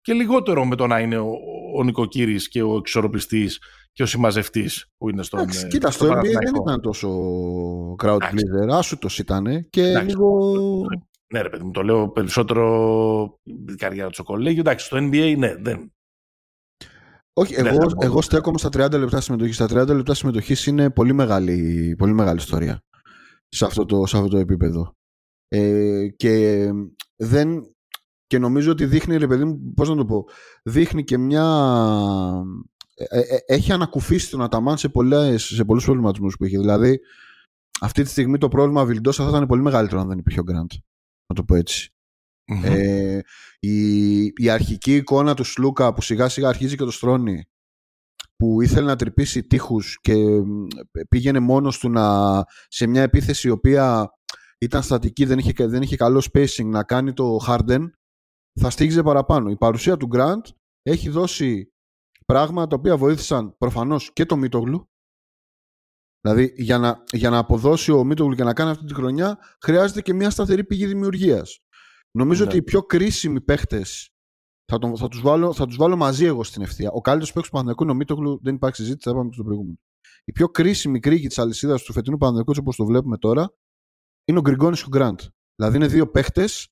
Και λιγότερο με το να είναι ο, ο νοικοκύρης και ο εξορροπιστής και ο συμμαζευτής που είναι στον Εντάξει, ε, κοίτα, στο στον NBA δεν Παναθηναϊκό. ήταν τόσο crowd Εντάξει. pleaser. Άσουτος ήταν και Εντάξει. λίγο... Ναι, ρε παιδί μου, το λέω περισσότερο την καριέρα του στο κολέγιο. Εντάξει, στο NBA, ναι, δεν. Όχι, Δεν εγώ, θα πω. εγώ στέκομαι στα 30 λεπτά συμμετοχής. Στα 30 λεπτά συμμετοχής είναι πολύ μεγάλη, πολύ μεγάλη ιστορία σε αυτό το, σε αυτό το επίπεδο. Ε, και δεν. Και νομίζω ότι δείχνει, ρε παιδί μου, πώς να το πω, δείχνει και μια... ε, ε, έχει ανακουφίσει τον Αταμάν σε, πολλές, σε πολλούς προβληματισμούς που είχε. Δηλαδή, αυτή τη στιγμή το πρόβλημα Βιλντόσα θα ήταν πολύ μεγαλύτερο αν δεν υπήρχε ο Γκραντ. Να το πω έτσι. Ε, η, η αρχική εικόνα του Σλούκα που σιγά σιγά αρχίζει και το στρώνει που ήθελε να τρυπήσει τείχους και μ, πήγαινε μόνος του να, σε μια επίθεση η οποία ήταν στατική, δεν είχε, δεν είχε καλό spacing να κάνει το Harden θα στήγιζε παραπάνω. Η παρουσία του Grant έχει δώσει πράγματα τα οποία βοήθησαν προφανώς και το Μίτογλου Δηλαδή για να, για να αποδώσει ο Μίτογλου και να κάνει αυτή τη χρονιά χρειάζεται και μια σταθερή πηγή δημιουργίας. Νομίζω Ναι. ότι οι πιο κρίσιμοι παίχτες θα, τον, θα, τους βάλω, θα τους βάλω μαζί εγώ στην ευθεία. Ο καλύτερος παίκτη του Παναθηναϊκού είναι ο Μίτογλου, δεν υπάρχει συζήτηση, θα είπαμε και στο προηγούμενο. Η πιο κρίσιμη κρίκη της αλυσίδας του φετινού Παναθηναϊκού, όπως το βλέπουμε τώρα, είναι ο Γκριγκόνης και ο Γκραντ. Δηλαδή είναι δύο παίχτες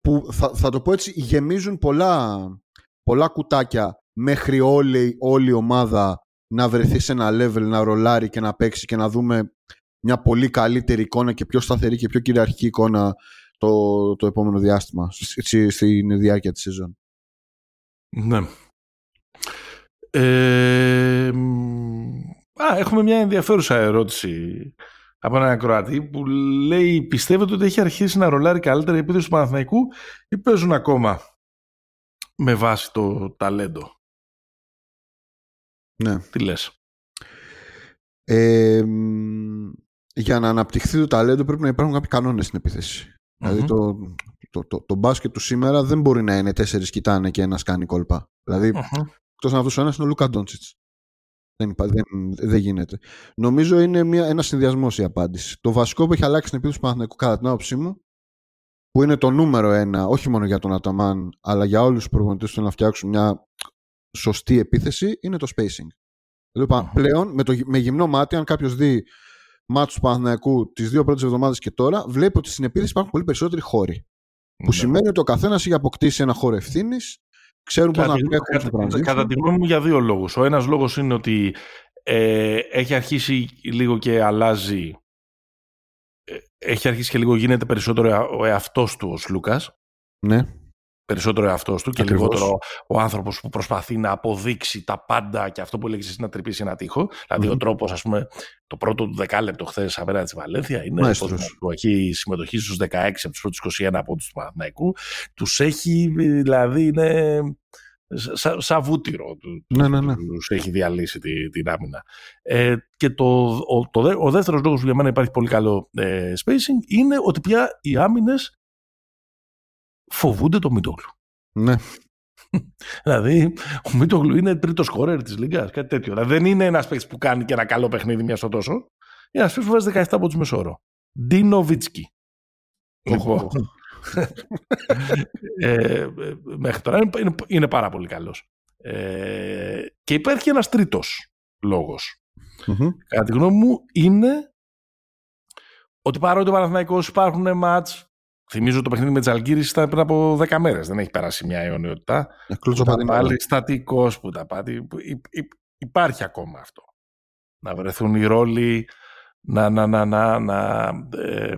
που θα, θα το πω έτσι, γεμίζουν πολλά, πολλά κουτάκια μέχρι όλη, όλη η ομάδα να βρεθεί σε ένα level, να ρολάρει και να παίξει και να δούμε μια πολύ καλύτερη εικόνα και πιο σταθερή και πιο κυριαρχική εικόνα το, το επόμενο διάστημα, στη, στην διάρκεια της σεζόν. Ναι. Ε, μ, α, έχουμε μια ενδιαφέρουσα ερώτηση από έναν ακροατή που λέει πιστεύετε ότι έχει αρχίσει να ρολάρει καλύτερα η επίθεση του Παναθηναϊκού ή παίζουν ακόμα με βάση το ταλέντο; Ναι. Τι λες; Ε, μ, για να αναπτυχθεί το ταλέντο πρέπει να υπάρχουν κάποιοι κανόνες στην επίθεση. Δηλαδή Μμμ. το, το, το, το μπάσκετ του σήμερα δεν μπορεί να είναι τέσσερις κοιτάνε και ένας κάνει κόλπα. Δηλαδή Μμμ. εκτός αν αυτός ο ένας είναι ο Λούκα Ντόντσιτς. Δεν, υπά- δεν, δεν γίνεται. Νομίζω είναι μια, ένα συνδυασμός η απάντηση. Το βασικό που έχει αλλάξει στην επίθεση του Παναθηναϊκού κατά την άποψή μου, που είναι το νούμερο ένα, όχι μόνο για τον Αταμάν, αλλά για όλους τους προπονητές που θέλουν να φτιάξουν μια σωστή επίθεση, είναι το spacing. Δηλαδή, Μμμ. πλέον, με, το, με γυμνό μάτι, αν κάποιος δει μάτσου του Παναθηναϊκού τις δύο πρώτες εβδομάδες και τώρα, βλέπει ότι στην επίθεση υπάρχουν πολύ περισσότεροι χώροι. Που Ναι. σημαίνει ότι ο καθένας έχει αποκτήσει ένα χώρο ευθύνης, ξέρουν πώ Κατά, να τη- τρέχουν στο κατά, transition. κατά τη γνώμη μου για δύο λόγους. Ο ένας λόγος είναι ότι ε, έχει αρχίσει λίγο και αλλάζει ε, έχει αρχίσει και λίγο γίνεται περισσότερο εα- ο εαυτός του ο Λούκας Ναι. Περισσότερο εαυτός του και Ακριβώς. λιγότερο ο άνθρωπος που προσπαθεί να αποδείξει τα πάντα και αυτό που έλεγες εσύ να τρυπήσει ένα τοίχο. Δηλαδή Μμμ. ο τρόπος, ας πούμε, το πρώτο του δεκάλεπτο χθες απέναντι στη Βαλένθια είναι Μαέστρος. πώς να σου πω, έχει συμμετοχή στους 16 από τους πρώτους 21 από τους του Παναθηναϊκού. Τους έχει, δηλαδή είναι σαν σα βούτυρο τους, Ναι, ναι, ναι. τους έχει διαλύσει τη, την άμυνα. Ε, και το, ο, το, δε- ο δεύτερος λόγος που για μένα υπάρχει πολύ καλό ε, spacing είναι ότι πια οι άμυνες φοβούνται το Μίτογλου. ναι. Δηλαδή, ο Μίτογλου είναι τρίτος σκόρερ της Λίγκας, κάτι τέτοιο. Δηλαδή, δεν είναι ένας παίκτης που κάνει και ένα καλό παιχνίδι μια στο τόσο. Είναι ένας παίκτης που βάζει 17 από του μεσόρο. Ντίνο Βίτσκι. Λοιπόν, ε, ε, μέχρι τώρα είναι, είναι, είναι πάρα πολύ καλός. Ε, και υπάρχει ένας τρίτος λόγος. Μμμ. Κατά τη γνώμη μου, είναι ότι παρότι ο Παναθηναϊκός υπάρχουν μάτς Θυμίζω το παιχνίδι με τις Αλγύρες ήταν πριν από 10 μέρες. Δεν έχει περάσει μια αιωνιότητα. Ε, κλωτσο Που τα πατινάδα. πάλι στατικός που τα πάτη. που υ- υ- υπάρχει ακόμα αυτό. Να βρεθούν οι ρόλοι να, να, να, να, να, ε,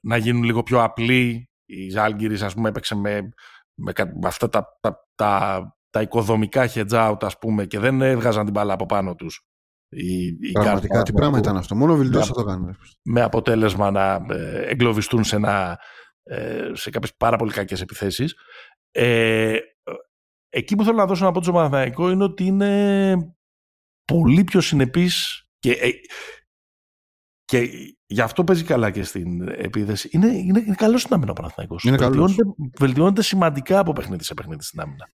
να γίνουν λίγο πιο απλοί. Η Ζάλγκυρης ας πούμε έπαιξε με, με, κα- με αυτά τα, τα, τα, τα οικοδομικά hedge out ας πούμε και δεν έβγαζαν την μπάλα από πάνω τους. Οι, οι Πραγματικά, guard τι πράγμα Παναθηναϊκού ήταν αυτό. Μόνο ο Βιλντός Ναι. θα το κάνει. με αποτέλεσμα να ε, εγκλωβιστούν σε, ένα, ε, σε κάποιες πάρα πολύ κακές επιθέσεις. Ε, εκεί που θέλω να δώσω να πω το Παναθηναϊκό είναι ότι είναι πολύ πιο συνεπής και, ε, και γι' αυτό παίζει καλά και στην επίθεση. Είναι, είναι, είναι καλός στην άμυνα ο Παναθηναϊκός. Είναι καλός. βελτιώνεται, βελτιώνεται σημαντικά από παιχνίδι σε παιχνίδι στην άμυνα.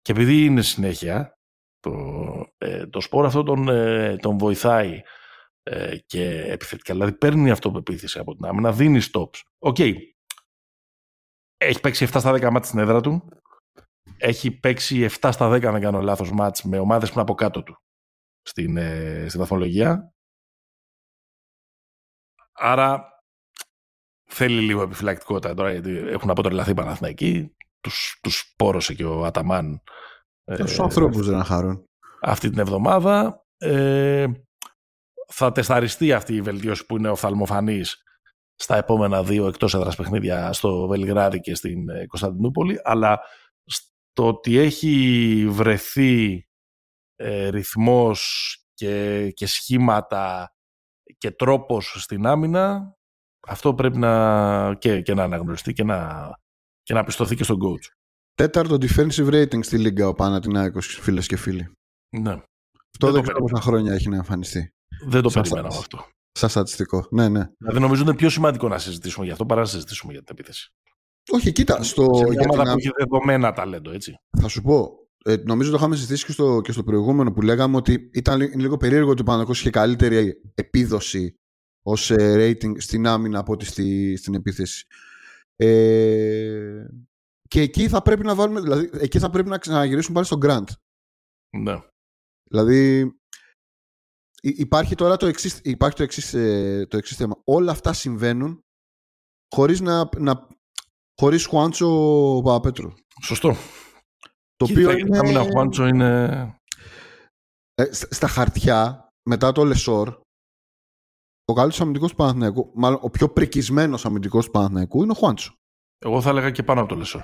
Και επειδή είναι συνέχεια, το, ε, το σπόρο αυτό τον, ε, τον βοηθάει ε, και επιθετικά. Δηλαδή παίρνει αυτοπεποίθηση από την άμυνα, δίνει stops. OK. Έχει παίξει 7 στα 10 ματς στην έδρα του. Έχει παίξει 7 στα 10, αν δεν κάνω λάθος, ματς με ομάδες που είναι από κάτω του στην, ε, στην βαθμολογία. Άρα θέλει λίγο επιφυλακτικότητα τώρα, γιατί έχουν αποτρελαθεί οι Παναθηναϊκοί. Τους, τους πόρωσε και ο Αταμάν Τους ανθρώπους δεν χαρούν. αυτή την εβδομάδα. Ε, θα τεσταριστεί αυτή η βελτίωση που είναι οφθαλμοφανής στα επόμενα δύο εκτός έδρας παιχνίδια στο Βελιγράδι και στην ε, Κωνσταντινούπολη, αλλά στο ότι έχει βρεθεί ε, ρυθμός και, και σχήματα και τρόπος στην άμυνα, αυτό πρέπει να, και, και να αναγνωριστεί και να, και να πιστωθεί και στον coach. Τέταρτο defensive rating στη Λίγκα ο Παναθηναϊκός, φίλες και φίλοι. Ναι. Αυτό το δεν ξέρω περίμενα. πόσα χρόνια έχει να εμφανιστεί. Δεν το Σαν περιμέναμε σας. αυτό. Σαν στατιστικό. Ναι, ναι. Δηλαδή νομίζω είναι πιο σημαντικό να συζητήσουμε για αυτό παρά να συζητήσουμε για την επίθεση. Όχι, κοίτα, στο, Σε μια για την ομάδα άμυνα- που έχει δεδομένα ταλέντο, έτσι. Θα σου πω. Ε, νομίζω το είχαμε συζητήσει και στο, και στο προηγούμενο που λέγαμε ότι ήταν λι- λίγο περίεργο ότι ο Παναγός είχε καλύτερη επίδοση ως ε, rating στην άμυνα από ότι στη, στην επίθεση. Ε, και εκεί θα πρέπει να βάλουμε, δηλαδή, εκεί θα πρέπει να ξαναγυρίσουμε πάλι στον Grant. Ναι. Δηλαδή υ- υπάρχει τώρα το εξής, υπάρχει το εξής, ε, το εξής θέμα. Όλα αυτά συμβαίνουν χωρίς να, να χωρίς Χουάντσο Παπαπέτρου. Σωστό. Το Και οποίο η είναι, άμυνα Χουάντσο είναι... ε, στα- στα χαρτιά, μετά το Λεσόρ, ο καλύτερος αμυντικός του Παναθηναϊκού, μάλλον ο πιο πρικισμένος αμυντικός του Παναθηναϊκού είναι ο Χουάντσο. Εγώ θα έλεγα και πάνω από το Λεσόρ.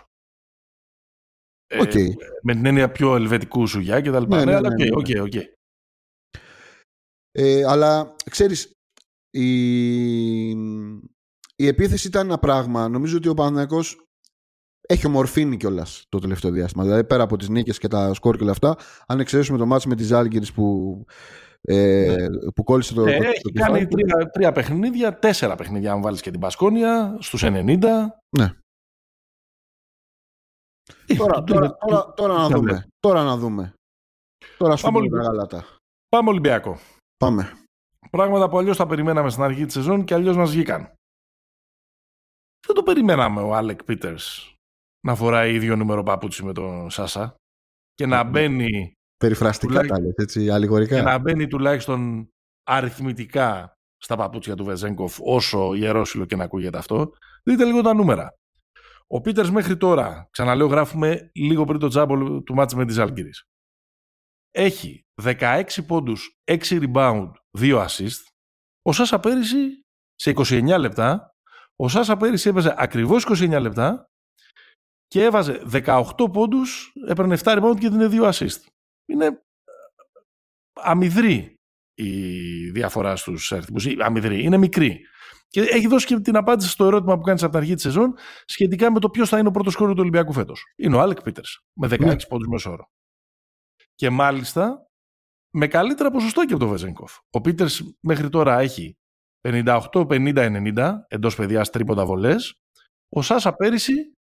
Ε, Οκ. με την έννοια πιο ελβετικού σουγιά και τα λοιπά. Ναι, Ναι, ναι, αλλά ναι, οκ, ναι. OK, OK. Ε, αλλά ξέρεις, η, η επίθεση ήταν ένα πράγμα. Νομίζω ότι ο Παναθηναϊκός έχει ομορφύνει κιόλας το τελευταίο διάστημα. Δηλαδή πέρα από τις νίκες και τα σκορ και όλα αυτά, αν εξαιρέσουμε το μάτς με τις Ζάλγκυρες που, ε, που κόλλησε το, Ε, το, το έχει κεφάλι κάνει του. τρία, τρία παιχνίδια, τέσσερα παιχνίδια αν βάλεις και την Πασκόνια, στους 90. Ναι. Ε, Τώρα, το- τώρα, το- τώρα, τώρα να το- δούμε. Τώρα να δούμε. Τώρα σου Πάμε πούμε τα λίγο. γαλάτα. Πάμε Ολυμπιακό. Πάμε. Πράγματα που αλλιώς τα περιμέναμε στην αρχή της σεζόν και αλλιώς μας βγήκαν. Δεν το περιμέναμε ο Άλεκ Πίτερς να φοράει ίδιο νούμερο παπούτσι με τον Σάσα και να μπαίνει, Περιφραστικά Τουλάχιστον- τα λες, έτσι, αλληγορικά. και να μπαίνει τουλάχιστον αριθμητικά στα παπούτσια του Βεζέγκοφ, όσο ιερόσιλο και να ακούγεται αυτό. Δείτε λίγο τα νούμερα. Ο Πίτερς μέχρι τώρα, ξαναλέω, γράφουμε λίγο πριν το τζάμπολ του μάτς με τη Ζάλγκυρης. Έχει 16 πόντους, 6 rebound, 2 assist. Ο Σάσα πέρυσι σε 29 λεπτά, ο Σάσα πέρυσι έπαιζε ακριβώς 29 λεπτά και έβαζε 18 πόντους, έπαιρνε 7 rebound και δίνει 2 assist. Είναι ε, αμυδρή η διαφορά στους αριθμούς. Ή Αμυδρή, είναι μικρή. Και έχει δώσει και την απάντηση στο ερώτημα που κάνεις από την αρχή της σεζόν σχετικά με το ποιος θα είναι ο πρώτος κόρο του Ολυμπιακού φέτος. Είναι ο Άλεκ Πίτερς με 16 Ναι. πόντους μέσο όρο. Και μάλιστα με καλύτερα ποσοστό και από τον Βεζένκοφ. Ο Πίτερς μέχρι τώρα έχει 58-50-90 εντός πεδιάς τρίποτα βολές. Ο Σάσα πέρυσι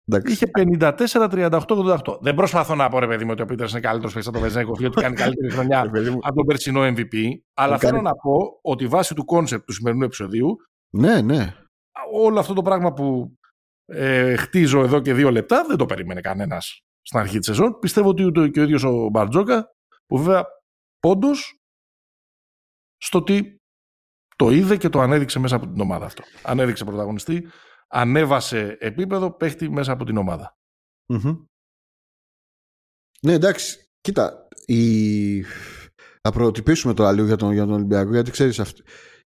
Εντάξει. είχε 54-38-88. Δεν προσπαθώ να πω ρε παιδί μου ότι ο Πίτερς είναι καλύτερος παίκτη από τον Βεζένκοφ γιατί κάνει καλύτερη χρονιά Ρε παιδί μου. από τον περσινό MVP. Αλλά κάνει- θέλω να πω ότι βάσει του concept του σημερινού επεισοδίου Ναι, ναι. όλο αυτό το πράγμα που ε, χτίζω εδώ και δύο λεπτά δεν το περίμενε κανένας στην αρχή της σεζόν. Πιστεύω ότι ούτε και ο ίδιος ο Μπαρτζόκα, που βέβαια πόντο στο ότι το είδε και το ανέδειξε μέσα από την ομάδα αυτό. Ανέδειξε πρωταγωνιστή, ανέβασε επίπεδο, παίχτη μέσα από την ομάδα. Μμμ. Ναι, εντάξει. Κοίτα, η... θα προτυπήσουμε τώρα λίγο για τον, για τον Ολυμπιακό, γιατί ξέρεις αυτή...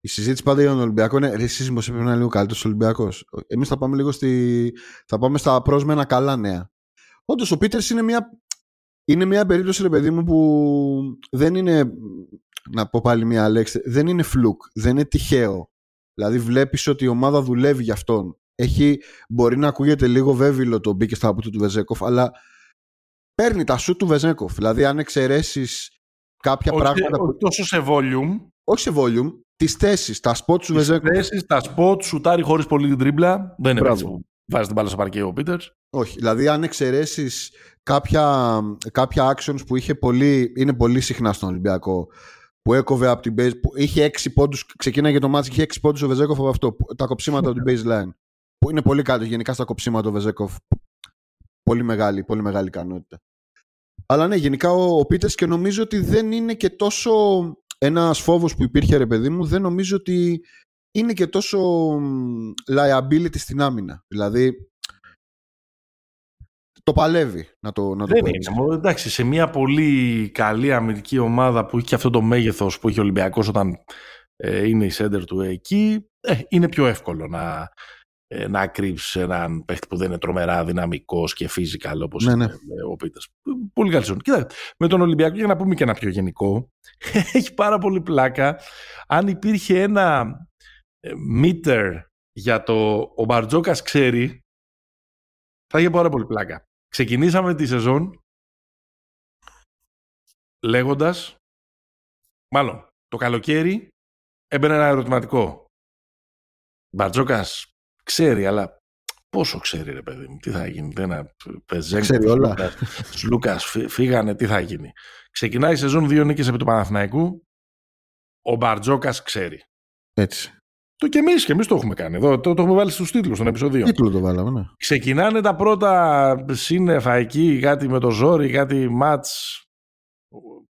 Η συζήτηση πάντα για τον Ολυμπιακό είναι ρε, εσείς μήπως έπρεπε να είναι λίγο καλύτερος Ολυμπιακός. Εμείς θα πάμε λίγο στη. θα πάμε στα πρόσμενα καλά νέα. Όντως ο Πίτερς είναι μια. Είναι μια περίπτωση, ρε παιδί μου, που δεν είναι. Να πω πάλι μια λέξη. Δεν είναι fluke. Δεν είναι τυχαίο. Δηλαδή βλέπεις ότι η ομάδα δουλεύει για αυτόν. έχει, μπορεί να ακούγεται λίγο βέβηλο το μπήκε στα του Βεζένκοφ, αλλά παίρνει τα σουτ του Βεζένκοφ. Δηλαδή, αν εξαιρέσεις κάποια όχι, πράγματα. Όχι τόσο σε volume. Όχι σε volume, τις θέσεις, τα σποτ του Βεζένκοφ. Τις θέσεις, τα σποτ, σουτάρει χωρίς πολύ την τρίμπλα. Δεν είναι έτσι που βάζεις την μπάλα στο παρκέ ο Πίτερς. Όχι. Δηλαδή, αν εξαιρέσεις κάποια, κάποια actions που είχε πολύ, είναι πολύ συχνά στον Ολυμπιακό, που έκοβε από την base, που είχε έξι πόντους, ξεκίναγε το μάτι και είχε έξι πόντους ο Βεζέκοφ από αυτό, τα κοψίματα από την baseline. Που είναι πολύ κάτω γενικά στα κοψίματα ο Βεζέκοφ. Πολύ μεγάλη, πολύ μεγάλη ικανότητα. Αλλά ναι, γενικά ο, ο Πίτερς και νομίζω ότι δεν είναι και τόσο ένας φόβος που υπήρχε, ρε παιδί μου, δεν νομίζω ότι είναι και τόσο liability στην άμυνα. Δηλαδή, το παλεύει, να το, να το Δεν πω έτσι. είναι. Εντάξει, σε μια πολύ καλή αμυντική ομάδα που έχει και αυτό το μέγεθος που έχει ο Ολυμπιακός όταν ε, είναι η σέντερ του εκεί, ε, είναι πιο εύκολο να, ε, να κρύψεις έναν παίχτη που δεν είναι τρομερά δυναμικός και physical όπως ναι, είναι ναι. ο Πίτερς. Πολύ καλή ζώνη. Κοίτα, με τον Ολυμπιακό, για να πούμε και ένα πιο γενικό, έχει πάρα πολύ πλάκα. Αν υπήρχε ένα μίτερ για το ο Μπαρτζόκας ξέρει, θα είχε πάρα πολύ πλάκα. Ξεκινήσαμε τη σεζόν λέγοντας, μάλλον το καλοκαίρι έμπαινε ένα ερωτηματικό. Μπαρτζόκας ξέρει, αλλά πόσο ξέρει ρε παιδί μου, τι θα γίνει. Ένα Πεζέγκο, ξέρει όλα. Λούκας φύγανε, τι θα γίνει. Ξεκινάει η σεζόν δύο νίκες επί του Παναθηναϊκού. Ο Μπαρτζόκας ξέρει. Έτσι. Το και εμείς και εμείς το έχουμε κάνει. Εδώ, το, το έχουμε βάλει στους τίτλους των επεισοδίων. Τίτλο το βάλαμε, ναι. Ξεκινάνε τα πρώτα σύννεφα εκεί, κάτι με το ζόρι, κάτι ματ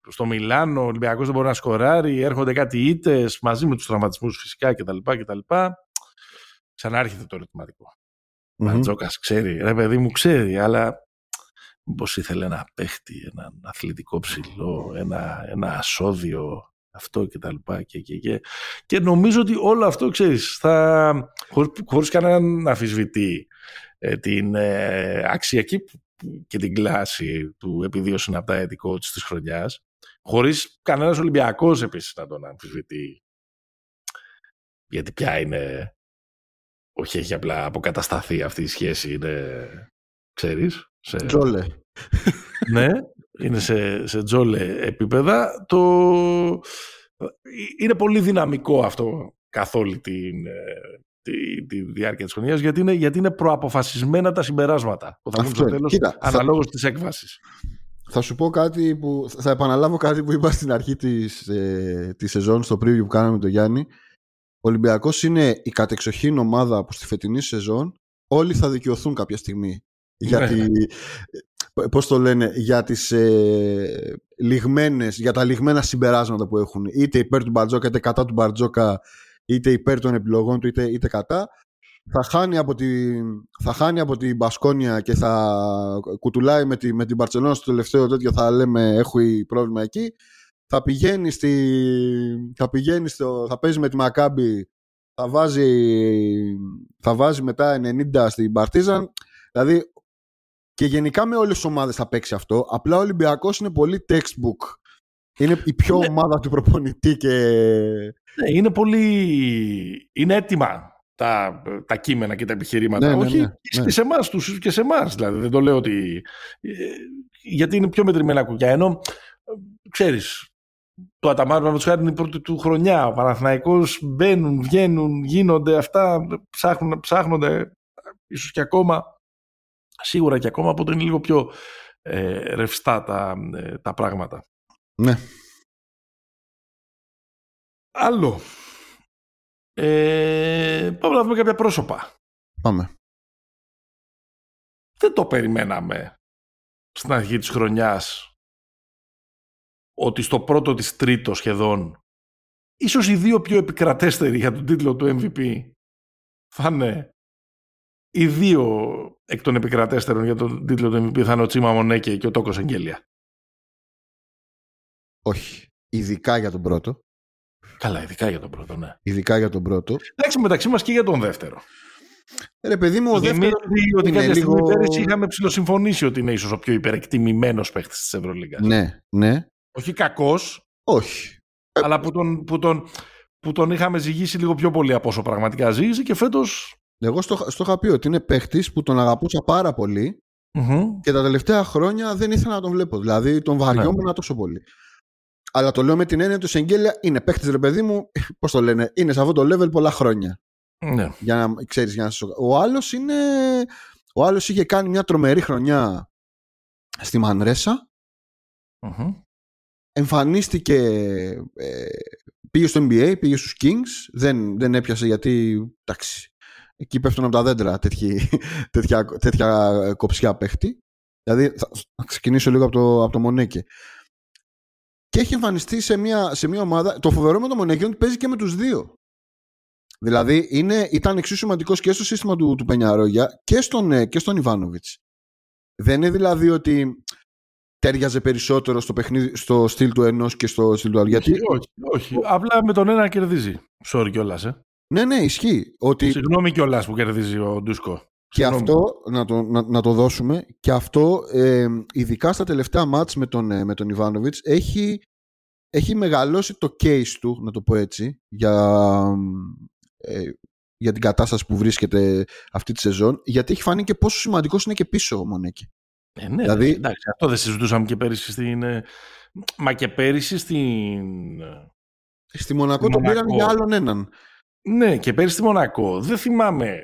στο Μιλάνο, ο Ολυμπιακός δεν μπορεί να σκοράρει, έρχονται κάτι ήττες μαζί με τους τραυματισμούς φυσικά κτλ. κτλ. Ξανάρχεται το ερωτηματικό. Mm-hmm. Μαντζόκα ξέρει, ρε παιδί μου ξέρει, αλλά μήπως ήθελε ένα παίχτη, έναν αθλητικό ψηλό, ένα, ένα ασώδιο αυτό και τα λοιπά και, και, και. και νομίζω ότι όλο αυτό ξέρεις θα, χωρίς, χωρίς κανέναν να αφισβητεί ε, την ε, αξιακή και την κλάση του επειδή ο είναι από τα έτη coach της χρονιάς χωρίς κανένας Ολυμπιακός επίσης να τον αμφισβητεί γιατί πια είναι όχι έχει απλά αποκατασταθεί αυτή η σχέση είναι ξέρεις σε... Τζόλε ναι είναι σε, σε τζόλε επίπεδα. Το... Είναι πολύ δυναμικό αυτό καθ' όλη την, ε, τη, τη διάρκεια της χρονιάς γιατί είναι, γιατί είναι προαποφασισμένα τα συμπεράσματα που θα βγουν στο τέλος Κοίτα, αναλόγως θα... της έκβασης. Θα σου πω κάτι που θα επαναλάβω κάτι που είπα στην αρχή της, ε, της σεζόν στο preview που κάναμε με τον Γιάννη. Ο Ολυμπιακός είναι η κατεξοχήν ομάδα που στη φετινή σεζόν όλοι θα δικαιωθούν κάποια στιγμή. Γιατί ναι πώς το λένε, για, τις, ε, λιγμένες, για τα λιγμένα συμπεράσματα που έχουν, είτε υπέρ του Μπαρτζόκα, είτε κατά του Μπαρτζόκα, είτε υπέρ των επιλογών του, είτε, είτε κατά, θα χάνει, από τη, θα χάνει από την Μπασκόνια και θα κουτουλάει με, τη, με την Μπαρτσελώνα στο τελευταίο τέτοιο, θα λέμε έχει πρόβλημα εκεί. Θα πηγαίνει, στη, θα, πηγαίνει στο, θα παίζει με τη Μακάμπη, θα βάζει, θα βάζει μετά 90 στην Παρτίζαν. Δηλαδή και γενικά με όλες τις ομάδες θα παίξει αυτό. Απλά ο Ολυμπιακός είναι πολύ textbook. Είναι η πιο ναι. ομάδα του προπονητή και. Ναι, είναι πολύ. Είναι έτοιμα τα, τα κείμενα και τα επιχειρήματα. Ναι, ναι Όχι ναι, και σε εμάς, τους και σε εμάς. Δηλαδή, δεν το λέω ότι. Ε, γιατί είναι πιο μετρημένα κουκιά. Ενώ ξέρεις, το Αταμάρου με χάρη είναι η πρώτη του χρονιά. Ο Παναθηναϊκός μπαίνουν, βγαίνουν, γίνονται αυτά, ψάχνουν, ψάχνονται ίσως και ακόμα σίγουρα και ακόμα από είναι λίγο πιο ε, ρευστά τα, ε, τα πράγματα. Ναι. Άλλο. Ε, πάμε να δούμε κάποια πρόσωπα. Πάμε. Δεν το περιμέναμε στην αρχή της χρονιάς ότι στο πρώτο της τρίτο σχεδόν ίσως οι δύο πιο επικρατέστεροι για τον τίτλο του MVP θα είναι οι δύο εκ των επικρατέστερων για τον τίτλο του MVP θα είναι ο Τσίμα Μονέκε και ο Τόκος Εγγέλια. Όχι. Ειδικά για τον πρώτο. Καλά, ειδικά για τον πρώτο, ναι. Ειδικά για τον πρώτο. Εντάξει, μεταξύ μας και για τον δεύτερο. Ρε παιδί μου, ο δεύτερος. Ότι κάποια λίγο... στιγμή είχαμε ψηλοσυμφωνήσει ότι είναι ίσως ο πιο υπερεκτιμημένος παίχτη της Ευρωλίγα. Ναι, ναι. Όχι κακός. Όχι. Αλλά που τον, που, τον, που τον είχαμε ζυγίσει λίγο πιο πολύ από όσο πραγματικά ζήγησε και φέτος Εγώ στο, στο είχα πει ότι είναι παίχτης που τον αγαπούσα πάρα πολύ και τα τελευταία χρόνια δεν ήθελα να τον βλέπω. Δηλαδή τον βαριόμουν ναι. τόσο πολύ. Αλλά το λέω με την έννοια του Σεγγέλια είναι παίχτης ρε παιδί μου, πώς το λένε, είναι σε αυτό το level πολλά χρόνια. Ναι. Για να ξέρεις, για να Ο άλλος είναι. Ο άλλος είχε κάνει μια τρομερή χρονιά στη μανρεσα Εμφανίστηκε. Ε, πήγε στο NBA, πήγε στους Kings. Δεν, δεν έπιασε γιατί. Εντάξει. Εκεί πέφτουν από τα δέντρα τέτοια, τέτοια, τέτοια κοψιά παίχτη. Δηλαδή θα, ξεκινήσω λίγο από το, από το Μονέκε. Και έχει εμφανιστεί σε μια, σε μια ομάδα. Το φοβερό με το Μονέκε είναι ότι παίζει και με τους δύο. Δηλαδή είναι, ήταν εξίσου σημαντικός και στο σύστημα του, του Πενιαρόγια και στον, ε, και στον Ιβάνοβιτς. Δεν είναι δηλαδή ότι τέριαζε περισσότερο στο, παιχνίδι, στο στυλ του ενός και στο στυλ του άλλου. Γιατί... Όχι, όχι. Απλά με τον ένα κερδίζει. Sorry κιόλας, ε. Ναι, ναι, ισχύει. Ότι... Συγγνώμη κιόλας που κερδίζει ο Ντούσκο. Και αυτό, να το, να, να, το δώσουμε, και αυτό, ε, ειδικά στα τελευταία μάτς με τον, ε, με τον Ιβάνοβιτς, έχει, έχει μεγαλώσει το case του, να το πω έτσι, για, ε, για την κατάσταση που βρίσκεται αυτή τη σεζόν, γιατί έχει φανεί και πόσο σημαντικός είναι και πίσω ο Μονέκη. Ε, ναι, δηλαδή... εντάξει, αυτό δεν συζητούσαμε και πέρυσι στην... Ε, μα και πέρυσι στην... Ε, στη Μονακό τον πήραν για άλλον έναν. Ναι, και πέρυσι στη Μονακό. Δεν θυμάμαι.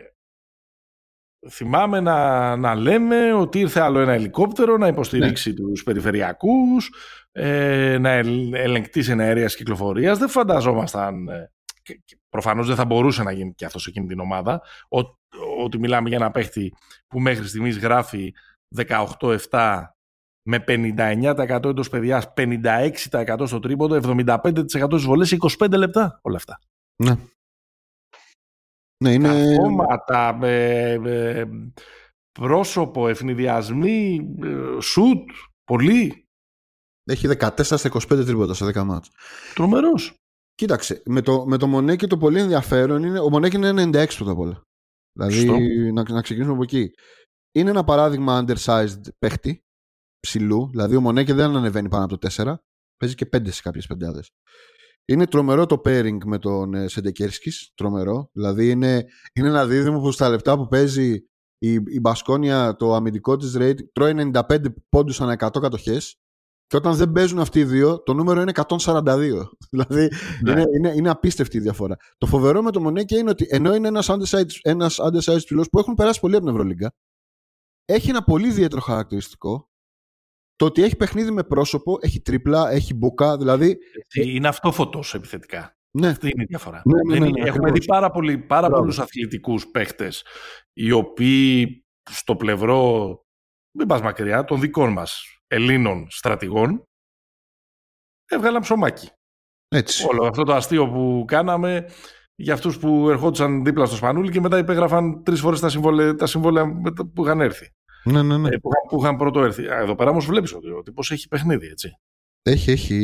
Θυμάμαι να, να λέμε ότι ήρθε άλλο ένα ελικόπτερο να υποστηρίξει ναι. τους περιφερειακούς, ε, να ελεγκτήσει αέρια κυκλοφορίας. Δεν φανταζόμασταν προφανώς δεν θα μπορούσε να γίνει και αυτός σε εκείνη την ομάδα, ότι μιλάμε για ένα παίχτη που μέχρι στιγμής γράφει 18-7 με 59% εντός παιδιάς, 56% στο τρίποντο, 75% στις βολές, 25 λεπτά όλα αυτά. Ναι. Ναι, είναι... Καθώματα, ε, ε, πρόσωπο, ευνηδιασμοί, ε, σουτ, πολύ. Έχει 14 στα 25 τρίποτα σε 10 μάτς. Τρομερός. Κοίταξε, με το, με το Μονέκη το πολύ ενδιαφέρον είναι. Ο Μονέκη είναι 96 πρώτα απ' όλα. Δηλαδή, να, να ξεκινήσουμε από εκεί. Είναι ένα παράδειγμα undersized παίχτη ψηλού. Δηλαδή, ο Μονέκη δεν ανεβαίνει πάνω από το 4. Παίζει και 5 σε κάποιες πεντάδες. Είναι τρομερό το pairing με τον ε, Σεντεκέρσκι. Τρομερό. Δηλαδή, είναι, είναι ένα δίδυμο που στα λεπτά που παίζει η, η Μπασκόνια, το αμυντικό της rate, τρώει 95 πόντους ανά 100 κατοχές και όταν δεν παίζουν αυτοί οι δύο, το νούμερο είναι 142. δηλαδή ναι. είναι, είναι, είναι απίστευτη η διαφορά. Το φοβερό με το Μονέκια είναι ότι ενώ είναι ένας undersized, ένας undersized που έχουν περάσει πολύ από την Ευρωλίγκα, έχει ένα πολύ ιδιαίτερο χαρακτηριστικό. Το ότι έχει παιχνίδι με πρόσωπο, έχει τρίπλα, έχει μπουκά, δηλαδή. Είναι αυτό φωτός επιθετικά. Ναι. Αυτή είναι η διαφορά. Ναι, ναι, ναι, έχουμε δει πάρα, πολύ, πάρα πολλούς αθλητικούς παίχτες οι οποίοι στο πλευρό, μην πας μακριά, των δικών μας Ελλήνων στρατηγών, έβγαλαν ψωμάκι. Έτσι. Όλο αυτό το αστείο που κάναμε για αυτούς που ερχόντουσαν δίπλα στο σπανούλι και μετά υπέγραφαν τρεις φορές τα συμβόλαια, τα συμβόλαια που είχαν έρθει. Ναι, ναι, ναι. Ε, που, που, είχαν πρώτο έρθει. Εδώ πέρα όμως βλέπεις ότι ο τύπος έχει παιχνίδι, έτσι. Έχει, έχει.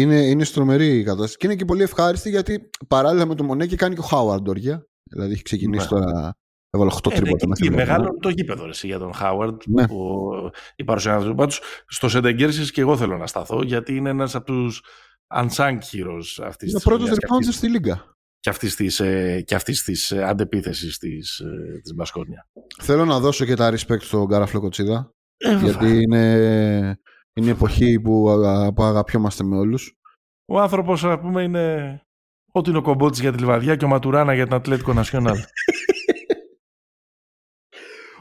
Είναι, είναι στρομερή η κατάσταση. Και είναι και πολύ ευχάριστη γιατί παράλληλα με το Μονέκη κάνει και ο Χάουαρντ όργια. Δηλαδή έχει ξεκινήσει ναι. τώρα Έβαλε 8 τρίποτα. Ε, μεγάλο το γήπεδο ρε, για τον Χάουαρντ. Ναι. Που η παρουσία του. Πάντως στο Σεντεγκέρση και εγώ θέλω να σταθώ γιατί είναι ένας από τους unsung heroes αυτής τη. Είναι ο πρώτος rebound στη Λίγκα. Και αυτής της ε, και αυτής της ε, αντεπίθεσης της της Μπασκόνια. Θέλω να δώσω και τα respect στον Γκάραφλο Κοτσίδα. Ε, γιατί είναι, είναι η εποχή που, που αγαπιόμαστε με όλους. Ο άνθρωπος, ας πούμε, είναι ό,τι είναι ο Κομπότση για τη Λιβαδιά και ο Ματουράνα για την Ατλέτικο Νασιόναλ.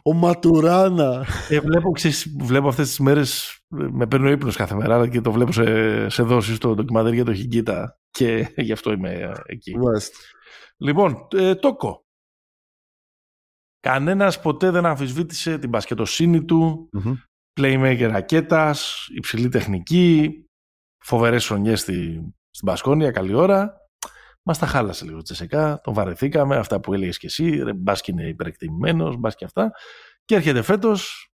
Ο Ματουράνα. Ε, βλέπω, ξέρεις, βλέπω αυτές τις μέρες, με παίρνω ύπνος κάθε μέρα και το βλέπω σε, σε δόσεις στο ντοκιμαντέρ για το Χιγκίτα και γι' αυτό είμαι εκεί. Λοιπόν, ε, Τόκο. Κανένας ποτέ δεν αμφισβήτησε την πασκετοσύνη του, mm-hmm. playmaker ρακέτας, υψηλή τεχνική, φοβερές σονιές στη, στην Πασκόνια, καλή ώρα. Μας τα χάλασε λίγο τσεσεκά, τον βαρεθήκαμε, αυτά που έλεγες και εσύ, μπας και είναι υπερεκτιμημένος, μπας και αυτά. Και έρχεται φέτος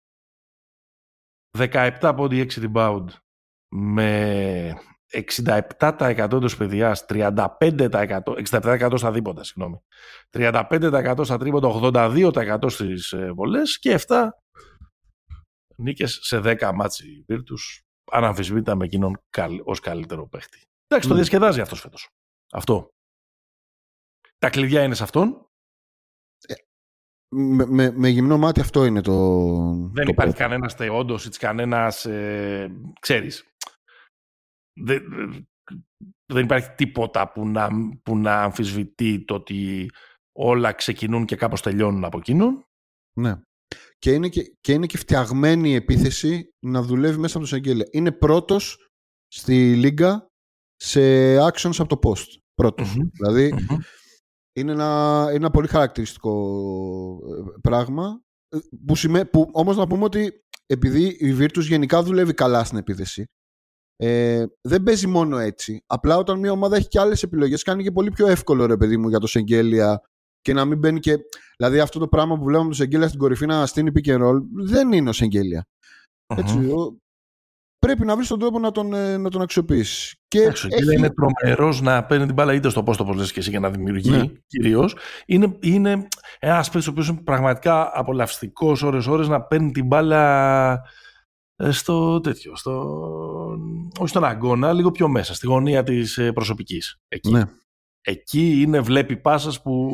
17 πόντι 6 rebound με 67% εντό παιδιάς, 35%, 67% στα δίποτα, συγγνώμη. 35% στα τρίποτα, 82% στις ε, βολές και 7 νίκες σε 10 ματς η Βίρτους. Αναμφισβήτητα με εκείνον ως καλύτερο παίχτη. Εντάξει, το ναι. διασκεδάζει αυτός φέτος. Αυτό. Τα κλειδιά είναι σε αυτόν. Ε, με, με, με γυμνό μάτι αυτό είναι το. Δεν το υπάρχει πρώτο. κανένας θεόντο ή κανένας. Ε, ξέρεις. Δεν, δεν υπάρχει τίποτα που να, που να αμφισβητεί το ότι όλα ξεκινούν και κάπως τελειώνουν από εκείνον. Ναι. Και είναι και, και είναι και φτιαγμένη η επίθεση να δουλεύει μέσα από το Σεγγέλια. Είναι πρώτος στη Λίγκα σε actions από το post. Πρώτος. Μμμ. Δηλαδή Μμμ. είναι ένα, είναι ένα πολύ χαρακτηριστικό ε, πράγμα ε, που, σημαίνει, που όμως να πούμε ότι επειδή η Virtus γενικά δουλεύει καλά στην επίθεση ε, δεν παίζει μόνο έτσι. Απλά όταν μια ομάδα έχει και άλλες επιλογές κάνει και πολύ πιο εύκολο ρε παιδί μου για το Σεγγέλια και να μην μπαίνει και. Δηλαδή αυτό το πράγμα που βλέπουμε το Σεγγέλια στην κορυφή να στείνει pick and roll δεν είναι ο Σεγγέλια. Έτσι, Μμμ. ο- πρέπει να βρεις τον τρόπο να τον, ε, να τον αξιοποιήσεις. Και Εντάξει, ο Γκέλα έχει- είναι τρομερός να παίρνει την μπάλα είτε στο post όπως λες και εσύ και να δημιουργεί Ναι. κυρίως. Είναι, είναι ένας παίκτης ο οποίος είναι πραγματικά απολαυστικός ώρε-ώρε να παίρνει την μπάλα ε, στο τέτοιο. Στο, όχι στον αγκώνα, λίγο πιο μέσα, στη γωνία της προσωπικής. Εκεί. Ναι. Εκεί είναι, βλέπει πάσας που,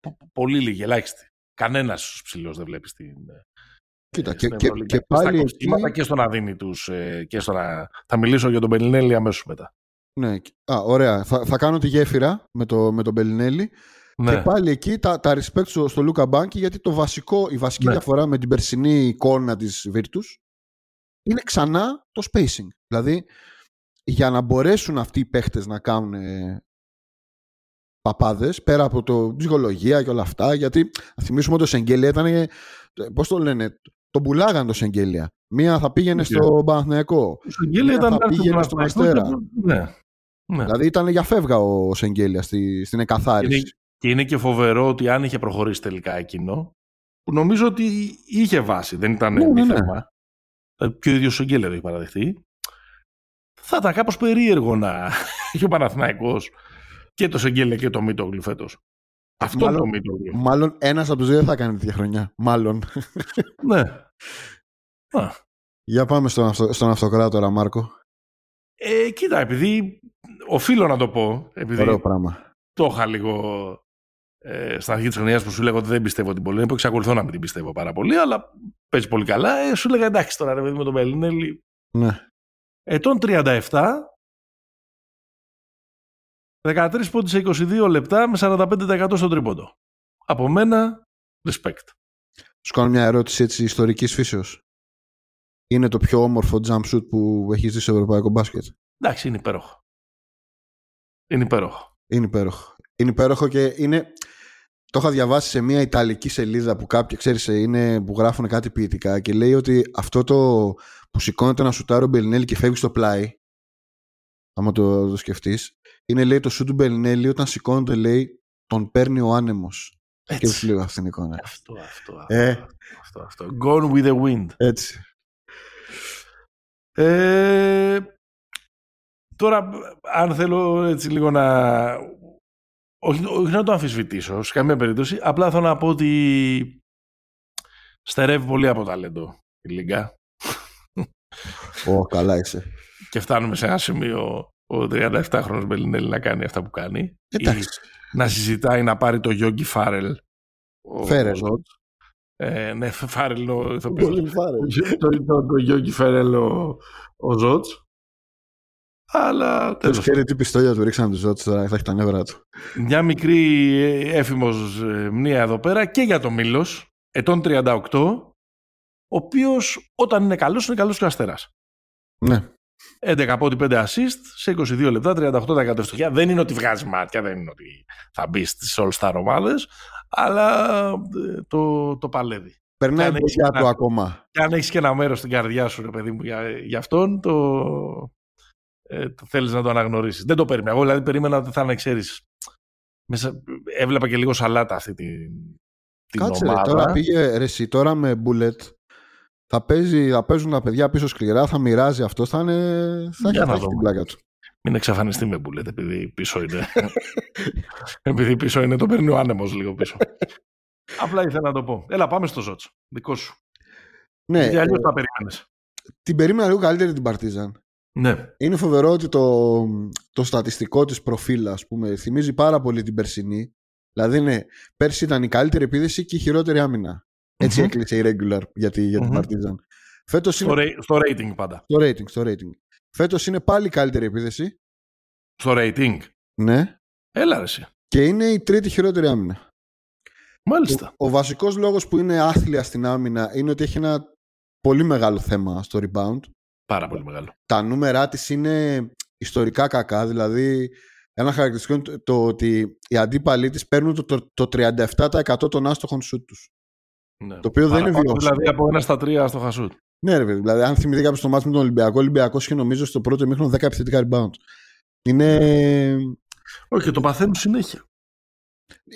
που- που- πολύ λίγοι, ελάχιστοι. Κανένας ψηλό δεν βλέπει στην. ε, Κοίτα, στην και- και- Ευρωλίγκα. και πάλι στα κοστίματα εκεί- και στο να δίνει τους, ε, και στο να... Θα μιλήσω για τον Πελινέλη αμέσως μετά. Ναι. Α, ωραία. Θα, θα κάνω τη γέφυρα με, το, με τον Μπελινέλη. Ναι. Και πάλι εκεί τα, τα respect στο, στο Λούκα Μπάνκι γιατί το βασικό, η βασική Ναι. διαφορά με την περσινή εικόνα της Virtus είναι ξανά το spacing. Δηλαδή για να μπορέσουν αυτοί οι παίχτες να κάνουν ε, παπάδες πέρα από το ψυχολογία και όλα αυτά γιατί θα θυμίσουμε ότι το Σεγγέλια ήταν ε, πώς το λένε τον πουλάγαν το Σεγγέλια. Μία θα πήγαινε Ναι. στο Παναθηναϊκό. Ο Σεγγέλη Ναι, ήταν θα ήταν πήγαινε στον Παναθηναϊκό Αστέρα. και- Ναι. ναι. Δηλαδή ήταν για φεύγα ο Σεγγέλια στη, στην εκαθάριση. Είναι, και είναι και φοβερό ότι αν είχε προχωρήσει τελικά εκείνο, που νομίζω ότι είχε βάση, δεν ήταν Ναι, ναι, ναι. θέμα. Δηλαδή, Και ο ίδιος ο Σεγγέλη το έχει παραδεχτεί. Θα ήταν κάπως περίεργο να έχει ο Παναθηναϊκός και το Σεγγέλη και το Μίτογλου φέτος. Αυτό Μάλλον- το Μίτογλου. Μάλλον ένας από τους δύο δεν θα κάνει τέτοια χρονιά. Μάλλον. ναι. Α, Για πάμε στον, αυτο, στον αυτοκράτορα, Μάρκο. Ε, κοίτα, επειδή οφείλω να το πω, επειδή Ωραίο πράγμα. το είχα λίγο ε, στην αρχή της χρονιάς που σου λέγω ότι δεν πιστεύω την Πολωνία, που εξακολουθώ να μην την πιστεύω πάρα πολύ, αλλά παίζει πολύ καλά. Ε, σου λέγα εντάξει τώρα, ρε παιδί με τον Μπελινέλη. Ναι. Ετών 37, 13 πόντους σε 22 λεπτά με 45% στο τρίποντο. Από μένα, respect. Σου κάνω μια ερώτηση έτσι ιστορικής φύσεως. Είναι το πιο όμορφο jump shoot που έχεις δει στο ευρωπαϊκό μπάσκετ; Εντάξει, είναι υπέροχο. Είναι υπέροχο. Είναι υπέροχο. Είναι υπέροχο και είναι... Το είχα διαβάσει σε μια ιταλική σελίδα που κάποιοι, ξέρεις, είναι, που γράφουν κάτι ποιητικά και λέει ότι αυτό το που σηκώνεται να σουτάρει ο Μπελινέλη και φεύγει στο πλάι, άμα το, το σκεφτείς, είναι λέει το σουτ του Μπελινέλη όταν σηκώνεται λέει τον παίρνει ο άνεμος. Έτσι. Σκέφτεσαι λίγο αυτήν την εικόνα. Αυτό, αυτό, Ε. αυτό, αυτό, αυτό. Gone with the wind. Έτσι. Ε, τώρα, αν θέλω έτσι λίγο να... Όχι, όχι να το αμφισβητήσω, σε καμία περίπτωση. Απλά θέλω να πω ότι στερεύει πολύ από ταλέντο η Λίγκα. Ω, καλά είσαι. Και φτάνουμε σε ένα σημείο ο 37χρονος Μπελινέλη να κάνει αυτά που κάνει. Εντάξει. Ή να συζητάει να πάρει το Γιόγκι Φάρελ. ο- Φέρελ. ο- Ε, ναι, Φάρελ ο ηθοποιός. Πολύ φάρελ. το, το, το Γιώργη Φερέλ ο, ο Ζότς. Αλλά τέλος. Ξέρετε τι πιστόλια του ρίξαν τους Ζώτς τώρα, θα έχεις τα νεύρα του. Μια μικρή ε, έφημος ε, μνήα εδώ πέρα και για το Μήλος, ετών 38, ο οποίος όταν είναι καλός είναι καλός και ο Αστέρας. Ναι. 11 από ό,τι 5 assist σε 22 λεπτά, 38% ευστοχία. Δεν είναι ότι βγάζει μάτια, δεν είναι ότι θα μπει στις All-Star ομάδες, αλλά ε, το, το παλεύει. Περνάει η Κάνε μπροστά ένα- του ακόμα. Και αν έχεις και ένα μέρος στην καρδιά σου, ρε παιδί μου, για, για αυτόν, το, ε, το θέλεις να το αναγνωρίσεις. Δεν το περίμενα. Εγώ δηλαδή περίμενα ότι θα είναι, ξέρεις. Μέσα, έβλεπα και λίγο σαλάτα αυτή την, την Κάτσε ρε, ομάδα. τώρα πήγε ρε, εσύ, τώρα με bullet. Θα, παίζει, θα παίζουν τα παιδιά πίσω σκληρά, θα μοιράζει αυτό, θα, είναι, θα έχει, Για να θα έχει δούμε. την πλάκα του. Μην εξαφανιστεί με μπουλέτ, επειδή πίσω είναι. επειδή πίσω είναι, το παίρνει ο άνεμος λίγο πίσω. Απλά ήθελα να το πω. Έλα, πάμε στο Ζότσο. Δικό σου. Ναι, Γιατί αλλιώς ε, τα περίμενε. την περίμενα λίγο καλύτερη την Παρτίζαν. Ναι. Είναι φοβερό ότι το, το στατιστικό της προφίλ, ας πούμε, θυμίζει πάρα πολύ την περσινή. Δηλαδή, ναι, πέρσι ήταν η καλύτερη επίδεση και η χειρότερη άμυνα. Έτσι Μμμ. έκλεισε η regular για, τη, για την Μμμ. Partizan. Φέτος Στο, είναι ra- στο rating πάντα. στο rating, στο rating. Φέτος είναι πάλι η καλύτερη επίδεση. Στο rating. Ναι. Έλα ρε εσύ. Και είναι η τρίτη χειρότερη άμυνα. Μάλιστα. Ο, ο βασικός λόγος που είναι άθλια στην άμυνα είναι ότι έχει ένα πολύ μεγάλο θέμα στο rebound. Πάρα πολύ μεγάλο. Τα νούμερά της είναι ιστορικά κακά, δηλαδή ένα χαρακτηριστικό είναι το, το ότι οι αντίπαλοι της παίρνουν το, το, το 37% των άστοχων σουτ τους. Ναι. Το οποίο δεν είναι Παραπάνω, βιώσιμο. Δηλαδή από ένα στα τρία στο χασούτ. Ναι, ρε παιδί. Δηλαδή, αν θυμηθεί κάποιος το μάτι με τον Ολυμπιακό, ο Ολυμπιακός είχε νομίζω στο πρώτο ημίχρονο 10 επιθετικά rebound. Είναι. Όχι, και το παθαίνουν συνέχεια.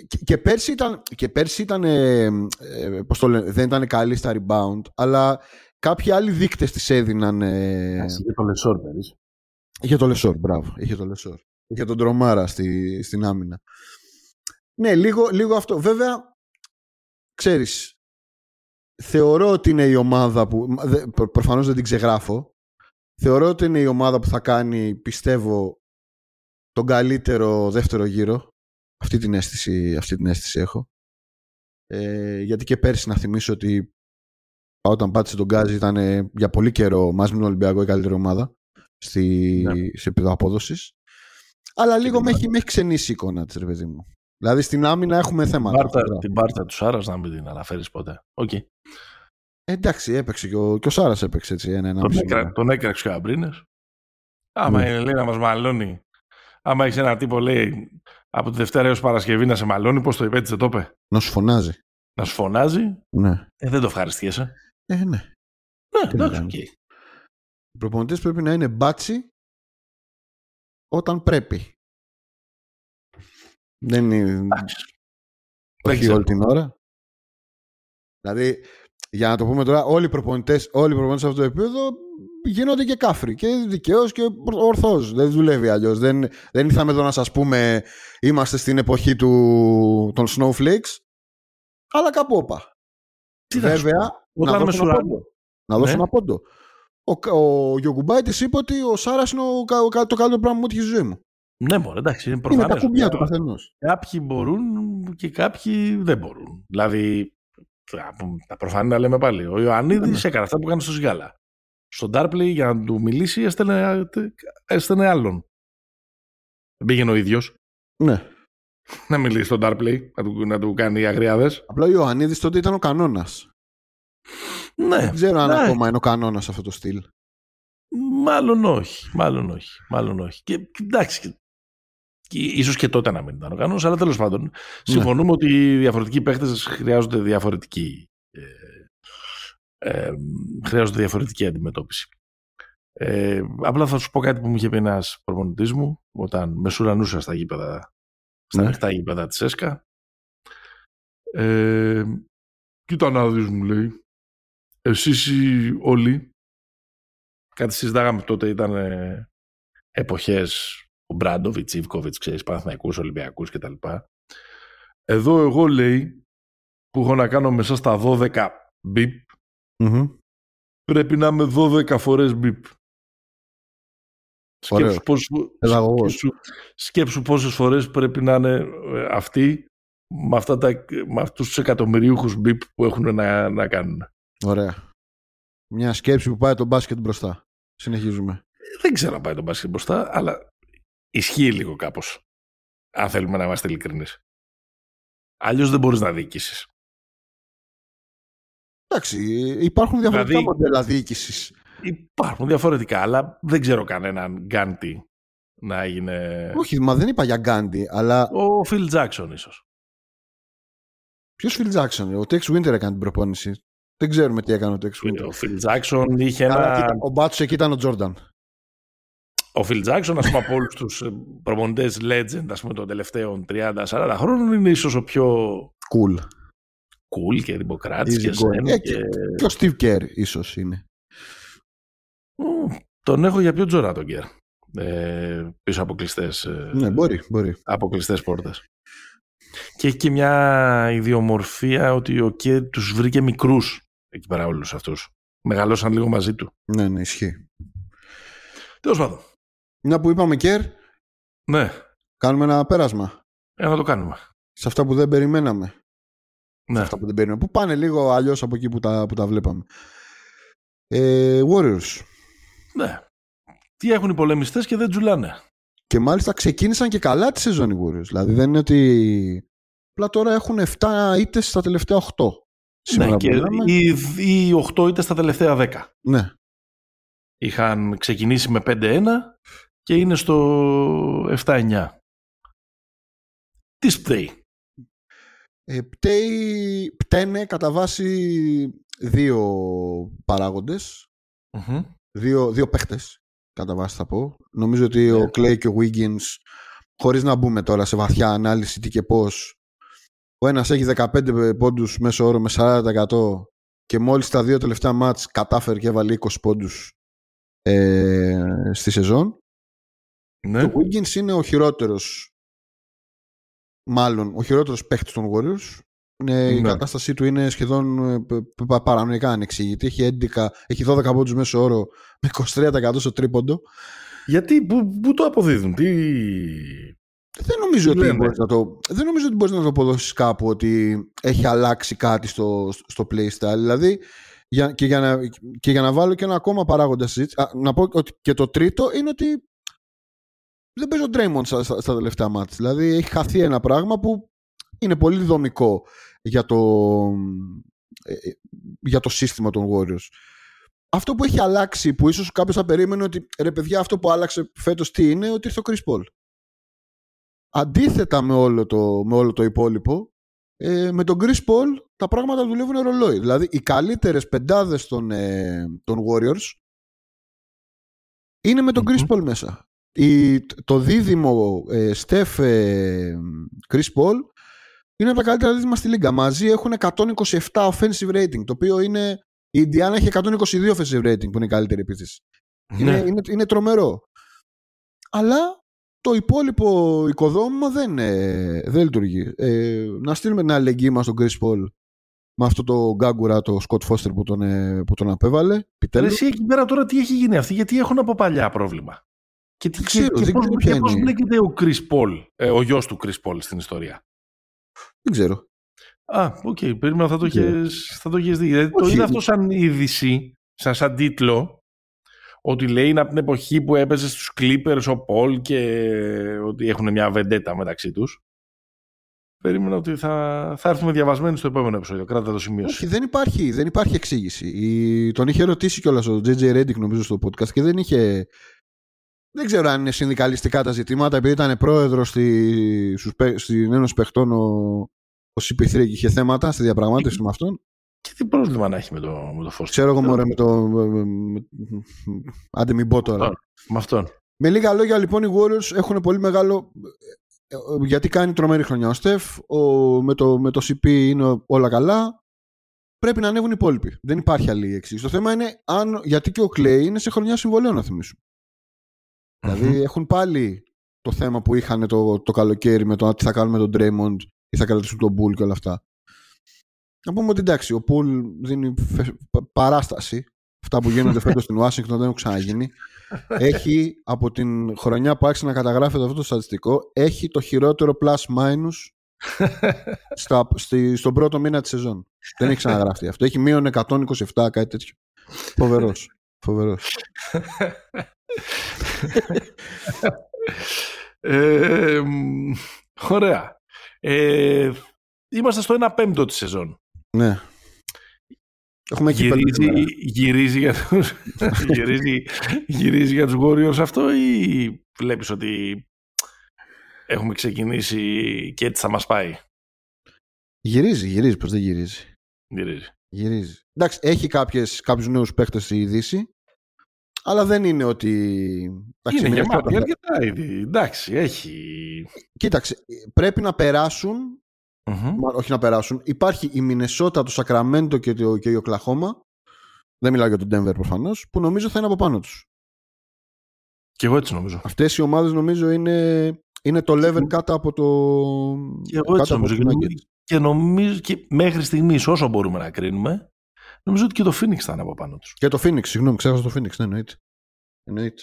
Και, και πέρσι ήταν. Και πέρσι ήταν ε, ε, πώς το λένε, δεν ήταν καλή στα rebound, αλλά κάποιοι άλλοι δείκτες τη έδιναν. Ε, Για το Λεσόρ πέρυσι. είχε το Λεσόρ, μπράβο. Είχε το Λεσόρ. Είχε τον Τρομάρα στη, στην άμυνα. Ναι, λίγο, λίγο αυτό. Βέβαια, ξέρεις, θεωρώ ότι είναι η ομάδα που... μα, δε- προ- Προφανώς δεν την ξεγράφω. Θεωρώ ότι είναι η ομάδα που θα κάνει, πιστεύω, τον καλύτερο δεύτερο γύρο. Αυτή την αίσθηση, αυτή την αίσθηση έχω. Ε, γιατί και πέρσι να θυμίσω ότι όταν πάτησε το γκάζι ήταν ε, για πολύ καιρό μαζί με τον Ολυμπιακό η καλύτερη ομάδα στη, Ναι. σε επίπεδο απόδοσης. Αλλά λίγο την με έχει, με έχει ξενίσει η εικόνα της, ρε παιδί μου. Δηλαδή στην άμυνα έχουμε Την θέματα. Μπάρτσα, Τώρα. την Μπάρτσα του Σάρας να μην την αναφέρεις ποτέ. Οκ. Ε, εντάξει, έπαιξε και ο, και ο Σάρας έπαιξε έτσι. Ένα, ένα Τον, μισή έκρα, ώρα. τον έκραξε και ο Αμπρίνες. Άμα Ναι. είναι λέει να μας μαλώνει. Άμα έχει ένα τύπο λέει από τη Δευτέρα έως Παρασκευή να σε μαλώνει, πώς το είπε, έτσι δεν το είπε; Να σου φωνάζει. Να σου φωνάζει, Ναι. ε, δεν το ευχαριστιέσαι. Ε, ναι. Ναι, Τι να εντάξει, κάνεις. οκ. Οι προπονητές πρέπει να είναι μπάτσι όταν πρέπει. Δεν είναι. Εντάξει. Δεν Όχι ξέρω. όλη την ώρα. Δηλαδή, για να το πούμε τώρα, όλοι οι προπονητέ όλοι οι προπονητές σε αυτό το επίπεδο γίνονται και κάφροι. Και δικαίως και ορθώς. Δεν δουλεύει αλλιώς. Δεν, δεν ήρθαμε εδώ να σας πούμε είμαστε στην εποχή του, των snowflakes. Αλλά κάπου όπα. Τι να σου Βέβαια, πω. να Όταν δώσω ένα μεσουρά- πόντο. Να δώσω Ναι. ένα πόντο. Ο, ο Γιωγκουμπάιτης είπε ότι ο Σάρας είναι ο, κα- ο κα- το καλύτερο πράγμα που μου έτυχε στη ζωή μου. Ναι, μωρέ, εντάξει, είναι Είναι προφανές. τα κουμπιά του καθενός. Κάποιοι μπορούν και κάποιοι δεν μπορούν. Δηλαδή, τα- τα προφανή να λέμε πάλι. Ο Ιωαννίδης Ναι. έκανε αυτά που έκανε στο Σιγάλα. Στον Ντάρπλεϊ για να του μιλήσει έστελνε, έστελνε άλλον. Δεν πήγαινε ο ίδιος Ναι. να μιλήσει στον Ντάρπλεϊ, να του, να του κάνει αγριάδες. Απλά ο Ιωαννίδης τότε ήταν ο κανόνας. Ναι, Δεν ξέρω αν ναι. ακόμα είναι ο κανόνας αυτό το στυλ. μάλλον όχι. Μάλλον όχι. Μάλλον όχι. Και, και εντάξει, και, και ίσως και τότε να μην ήταν ο κανόνας, αλλά τέλος πάντων Ναι. συμφωνούμε ότι οι διαφορετικοί παίχτες χρειάζονται διαφορετική, ε, ε, χρειάζονται διαφορετική αντιμετώπιση. Ε, απλά θα σου πω κάτι που μου είχε πει ένας προπονητής μου όταν με σουρανούσα στα γήπεδα, στα Ναι. ανοιχτά γήπεδα της ΕΣΚΑ. Ε, κοίτα να δεις μου λέει εσείς οι όλοι κάτι συζητάγαμε τότε ήταν ε, εποχές ο Μπράντοβιτς, Ιβκοβιτ, ξέρεις, Παναθηναϊκούς, Ολυμπιακούς κτλ. Εδώ εγώ λέει που έχω να κάνω μέσα στα 12 μπιπ πρέπει να είμαι 12 φορές μπιπ. Σκέψου, Ωραίο. πόσες, Παιδαγωγός. σκέψου, σκέψου πόσες φορές πρέπει να είναι ε, αυτοί με, αυτά τα, με αυτούς τους εκατομμυρίουχους μπιπ που έχουν να, να κάνουν. Ωραία. Μια σκέψη που πάει το μπάσκετ μπροστά. Συνεχίζουμε. Δεν ξέρω αν πάει το μπάσκετ μπροστά, αλλά ισχύει λίγο κάπως. Αν θέλουμε να είμαστε ειλικρινείς. Αλλιώς δεν μπορείς να διοικήσεις. Εντάξει, υπάρχουν διαφορετικά Δηλαδή- μοντέλα διοίκησης. Υπάρχουν διαφορετικά, αλλά δεν ξέρω κανέναν γκάντι να έγινε... Όχι, μα δεν είπα για Γκάντι, αλλά Ο Φιλ Τζάξον ίσως. ποιος Φιλ Τζάξον, ο Tex Winter έκανε την προπόνηση. Δεν ξέρουμε τι έκανε ο Tex Winter. Ο Φιλ Τζάξον είχε Καλά, ένα... κοίτα, ο Μπάτσο εκεί ήταν ο Τζόρνταν. Ο Φιλ Τζάξον, ας πούμε, από όλους τους ε, προπονητές legend, ας πούμε, των τελευταίων 30-40 χρόνων, είναι ίσως ο πιο Cool. cool και δημοκράτης Easy και going. σεν Ε, και... Και ο Steve Kerr ίσως είναι. Μμ, Τον έχω για πιο τζορά τον Κέρ. Ε, πίσω από κλειστές Ναι, μπορεί, μπορεί. από κλειστές πόρτες. Και έχει και μια ιδιομορφία ότι ο Κέρ τους βρήκε μικρούς εκεί πέρα όλους αυτούς. Μεγαλώσαν λίγο μαζί του. Ναι, ναι, ισχύει. Τέλος πάντων. Μια που είπαμε Kerr, Ναι, κάνουμε ένα πέρασμα. ε, να το κάνουμε. σε αυτά που δεν περιμέναμε. Ναι. Αυτά που δεν περιμέναμε. Που πάνε λίγο αλλιώς από εκεί που τα, που τα βλέπαμε. Ε, Warriors. ναι. Τι έχουν οι πολεμιστές και δεν τζουλάνε. Και μάλιστα ξεκίνησαν και καλά τη σεζόν οι Warriors. Δηλαδή δεν είναι ότι. Απλά τώρα έχουν 7 ήττες στα τελευταία 8. Σήμερα ναι, που και μιλάμε. οι, οι 8 ήταν στα τελευταία 10. Ναι. Είχαν ξεκινήσει με 5-1 και είναι στο 7-9. Τι σπταίει; Ε, πταίει, πταίνε κατά βάση δύο παράγοντες, δύο, δύο παίχτες κατά βάση θα πω. Νομίζω ότι Ναι. ο Clay και ο Wiggins, χωρίς να μπούμε τώρα σε βαθιά ανάλυση τι και πώς, ο ένας έχει 15 πόντους μέσω όρο με 40% και μόλις τα δύο τελευταία μάτς κατάφερε και έβαλε 20 πόντους ε, στη σεζόν. Ναι. Ο Wiggins είναι ο χειρότερος μάλλον ο χειρότερος παίχτης των Warriors. Είναι, Η Ναι. κατάστασή του είναι σχεδόν ε, π- π- παρανοϊκά ανεξήγητη. Έχει, 11, έχει 12 πόντους μέσω όρο με 23% στο τρίποντο. Γιατί, πού, πού το αποδίδουν, τι... Δεν νομίζω, Τι ότι λένε; μπορείς να το, δεν νομίζω ότι μπορείς να το αποδώσεις κάπου ότι έχει αλλάξει κάτι στο, στο playstyle. Δηλαδή, για, και, για να, και για να βάλω και ένα ακόμα παράγοντα συζήτηση, α, να πω ότι και το τρίτο είναι ότι δεν παίζει ο Draymond στα, στα, στα τελευταία μάτια. Δηλαδή, έχει χαθεί ένα πράγμα που είναι πολύ δομικό για το, ε, ε, για το σύστημα των Warriors. Αυτό που έχει αλλάξει, που ίσως κάποιος θα περίμενε ότι ρε παιδιά αυτό που άλλαξε φέτος τι είναι, ότι ήρθε ο Chris Paul. Αντίθετα με όλο το, με όλο το υπόλοιπο, ε, με τον Chris Paul τα πράγματα δουλεύουν ρολόι. Δηλαδή οι καλύτερες πεντάδες των, ε, των Warriors είναι με τον Chris Μμμ. Paul μέσα. Η, το δίδυμο ε, Steph ε, Chris Paul είναι από τα καλύτερα δίδυμα στη Λίγκα. Μαζί έχουν 127 offensive rating, το οποίο είναι η Indiana έχει 122 offensive rating που είναι η καλύτερη επίθεση. Είναι, Ναι. είναι, είναι τρομερό. Αλλά το υπόλοιπο οικοδόμημα δεν, ε, δεν λειτουργεί. Ε, να στείλουμε την αλληλεγγύη μας στον Chris Paul με αυτό το γκάγκουρα, το Scott Foster που τον, ε, που τον απέβαλε. Ρε, Επιτέλους. εσύ εκεί πέρα τώρα τι έχει γίνει αυτοί, γιατί έχουν από παλιά πρόβλημα. Και, τι, Δεν ξέρω, και, και δεν πώς, ξέρω και ποια πώς είναι. μπλέκεται ο Chris Paul, ε, ο γιος του Chris Paul στην ιστορία. Δεν ξέρω. Α, οκ, περίμενα θα το Δεν ξέρω. έχεις, θα το έχεις δει. Δηλαδή, το Όχι. είδα αυτό σαν είδηση, σαν, σαν τίτλο, ότι λέει είναι από την εποχή που έπαιζε στους Clippers ο Paul και ότι έχουν μια βεντέτα μεταξύ τους. Περίμενα ότι θα, θα έρθουμε διαβασμένοι στο επόμενο επεισόδιο. Κράτα το σημείωση. Όχι, δεν υπάρχει, δεν υπάρχει εξήγηση. Η, τον είχε ρωτήσει κιόλας ο JJ Redick νομίζω στο podcast και δεν είχε... Δεν ξέρω αν είναι συνδικαλιστικά τα ζητήματα, επειδή ήταν πρόεδρος στη, στους παί- στην Ένωση Παιχτών ο, ο CP3 και είχε θέματα στη διαπραγμάτευση με αυτόν. Και τι πρόβλημα να έχει με το, με το φως. Ξέρω εγώ μωρέ με το... με- με- Άντε μην πω τώρα. Α. Με αυτόν. Με λίγα λόγια λοιπόν οι Warriors έχουν πολύ μεγάλο... ε, ε, Γιατί κάνει τρομερή χρονιά ο Στεφ, ο, με, το, με το CP είναι όλα καλά. Πρέπει να ανέβουν οι υπόλοιποι. Δεν υπάρχει άλλη εξήγηση. Το θέμα είναι αν, γιατί και ο Clay είναι σε χρονιά συμβολέου να θυμίσουμε. Δηλαδή έχουν πάλι το θέμα που είχαν το, το καλοκαίρι με το τι θα κάνουμε με τον Draymond ή θα κρατήσουν τον Bull και όλα αυτά. Να πούμε ότι εντάξει, ο Bull δίνει φε- πα- παράσταση. Αυτά που γίνονται φέτος στην Ουάσιγκτον δεν έχουν ξαναγίνει. έχει από την χρονιά που άρχισε να καταγράφεται αυτό το στατιστικό, έχει το χειρότερο plus minus στα, στη, στον πρώτο μήνα της σεζόν. δεν έχει ξαναγραφεί αυτό. Έχει μείον 127, κάτι τέτοιο. Φοβερός. Φοβερός. Ε, μ, ωραία. Ε, είμαστε στο 1 πέμπτο της σεζόν. Ναι. Έχουμε εκεί πέντε Γυρίζει, σήμερα. γυρίζει, για τους, γυρίζει, γυρίζει για τους Warriors αυτό ή βλέπεις ότι έχουμε ξεκινήσει και έτσι θα μας πάει; Γυρίζει, γυρίζει, πως δεν γυρίζει. Γυρίζει. Γυρίζει. Εντάξει, έχει κάποιες, κάποιους νέους παίχτες η Δύση, αλλά δεν είναι ότι... Εντάξει, Είναι μην γεμάτη έχετε- αρκετά ήδη. Εντάξει, έχει. Κοίταξε, πρέπει να περάσουν, Μμμ. μα- όχι να περάσουν, υπάρχει η Μινεσότα, το Σακραμέντο και, το, και η Οκλαχώμα, δεν μιλάω για τον Denver προφανώς, που νομίζω θα είναι από πάνω τους. Και εγώ έτσι νομίζω. Αυτές οι ομάδες νομίζω είναι, είναι το level κάτω από το... Και εγώ έτσι κάτω από νομίζω. Και, τους νομι- Nuggets. και νομίζω και μέχρι στιγμής, όσο μπορούμε να κρίνουμε, νομίζω ότι και το Phoenix θα είναι από πάνω τους. Και το Phoenix, συγγνώμη, ξέχασα το Phoenix, ναι, εννοείται. Εννοείται.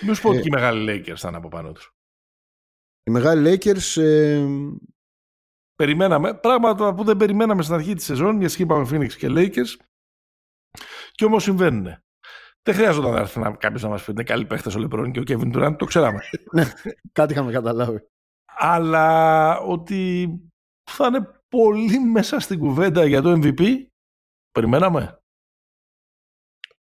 Ε, Μην σου πω ότι και οι μεγάλοι Lakers θα είναι από πάνω τους. Οι μεγάλοι Lakers ε, Περιμέναμε, πράγματα που δεν περιμέναμε στην αρχή της σεζόν, γιατί είπαμε Phoenix και Lakers, και όμως συμβαίνουν. Δεν χρειάζονταν να έρθει κάποιος να μας πει είναι καλή παίχτες ο Λεμπρόν και ο Kevin Durant, το ξέραμε. ναι, κάτι είχαμε καταλάβει. Αλλά ότι θα είναι πολύ μέσα στην κουβέντα για το MVP, περιμέναμε.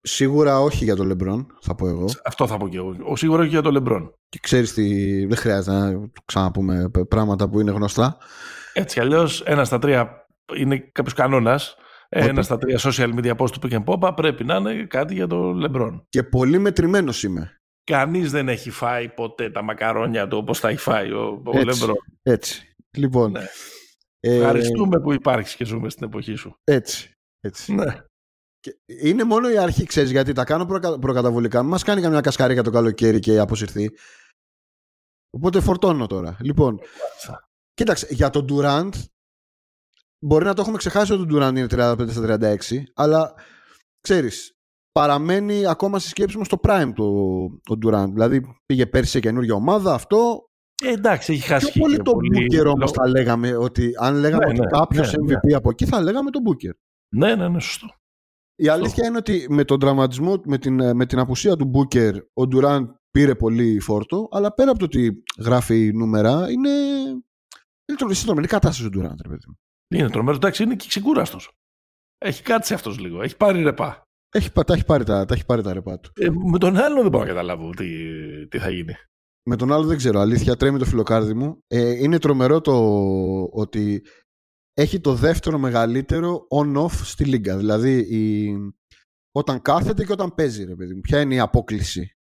Σίγουρα όχι για το Λεμπρόν, θα πω εγώ. Αυτό θα πω και εγώ. Ο, σίγουρα όχι για το Λεμπρόν. Και ξέρεις τι, δεν χρειάζεται να ξαναπούμε πράγματα που είναι γνωστά. Έτσι αλλιώς, ένας στα τρία είναι κάποιος κανόνας. Ένας στα τρία social media post του Pick and Pop πρέπει να είναι κάτι για το Λεμπρόν. Και πολύ μετρημένος είμαι. Κανείς δεν έχει φάει ποτέ τα μακαρόνια του όπως τα έχει φάει ο, ο Λεμπρόν. Έτσι. Λοιπόν. Ναι. Ε, Ευχαριστούμε που υπάρχεις και ζούμε στην εποχή σου. Έτσι. έτσι. Ναι. Και είναι μόνο η αρχή, ξέρεις, γιατί τα κάνω προκα... προκαταβολικά. Μας κάνει καμιά κασκαρία το καλοκαίρι και αποσυρθεί. Οπότε φορτώνω τώρα. Λοιπόν, κοίταξε, για τον Durant μπορεί να το έχουμε ξεχάσει ότι ο Durant είναι 35 στα 36, αλλά ξέρεις, παραμένει ακόμα στη σκέψη μου στο prime του ο Durant. Δηλαδή πήγε πέρσι σε καινούργια ομάδα, αυτό ε, εντάξει, έχει χάσει. Πιο πολύ το Booker όμως θα λέγαμε ότι αν λέγαμε ναι, ότι ναι, κάποιος ναι, MVP ναι. από εκεί θα λέγαμε τον Booker. Ναι, ναι, ναι, σωστό. Η αλήθεια είναι ότι με τον τραυματισμό, με την, με την απουσία του Booker, ο Durant πήρε πολύ φόρτο, αλλά πέρα από το ότι γράφει νούμερα, είναι. Είναι τρομερή κατάσταση ο Durant, ρε παιδί μου. Είναι τρομερό, εντάξει, είναι και ξεκούραστος. Έχει κάτσει αυτός λίγο. Έχει πάρει ρεπά. Έχει, τα, έχει πάρει τα, τα έχει πάρει τα ρεπά του. Ε, με τον άλλο δεν μπορώ να καταλάβω τι, τι θα γίνει. Με τον άλλο δεν ξέρω. Αλήθεια, τρέμει το φιλοκάρδι μου. Ε, είναι τρομερό το ότι έχει το δεύτερο μεγαλύτερο on-off στη λίγκα. Δηλαδή, η... όταν κάθεται και όταν παίζει, ρε παιδί μου. Ποια είναι η απόκληση;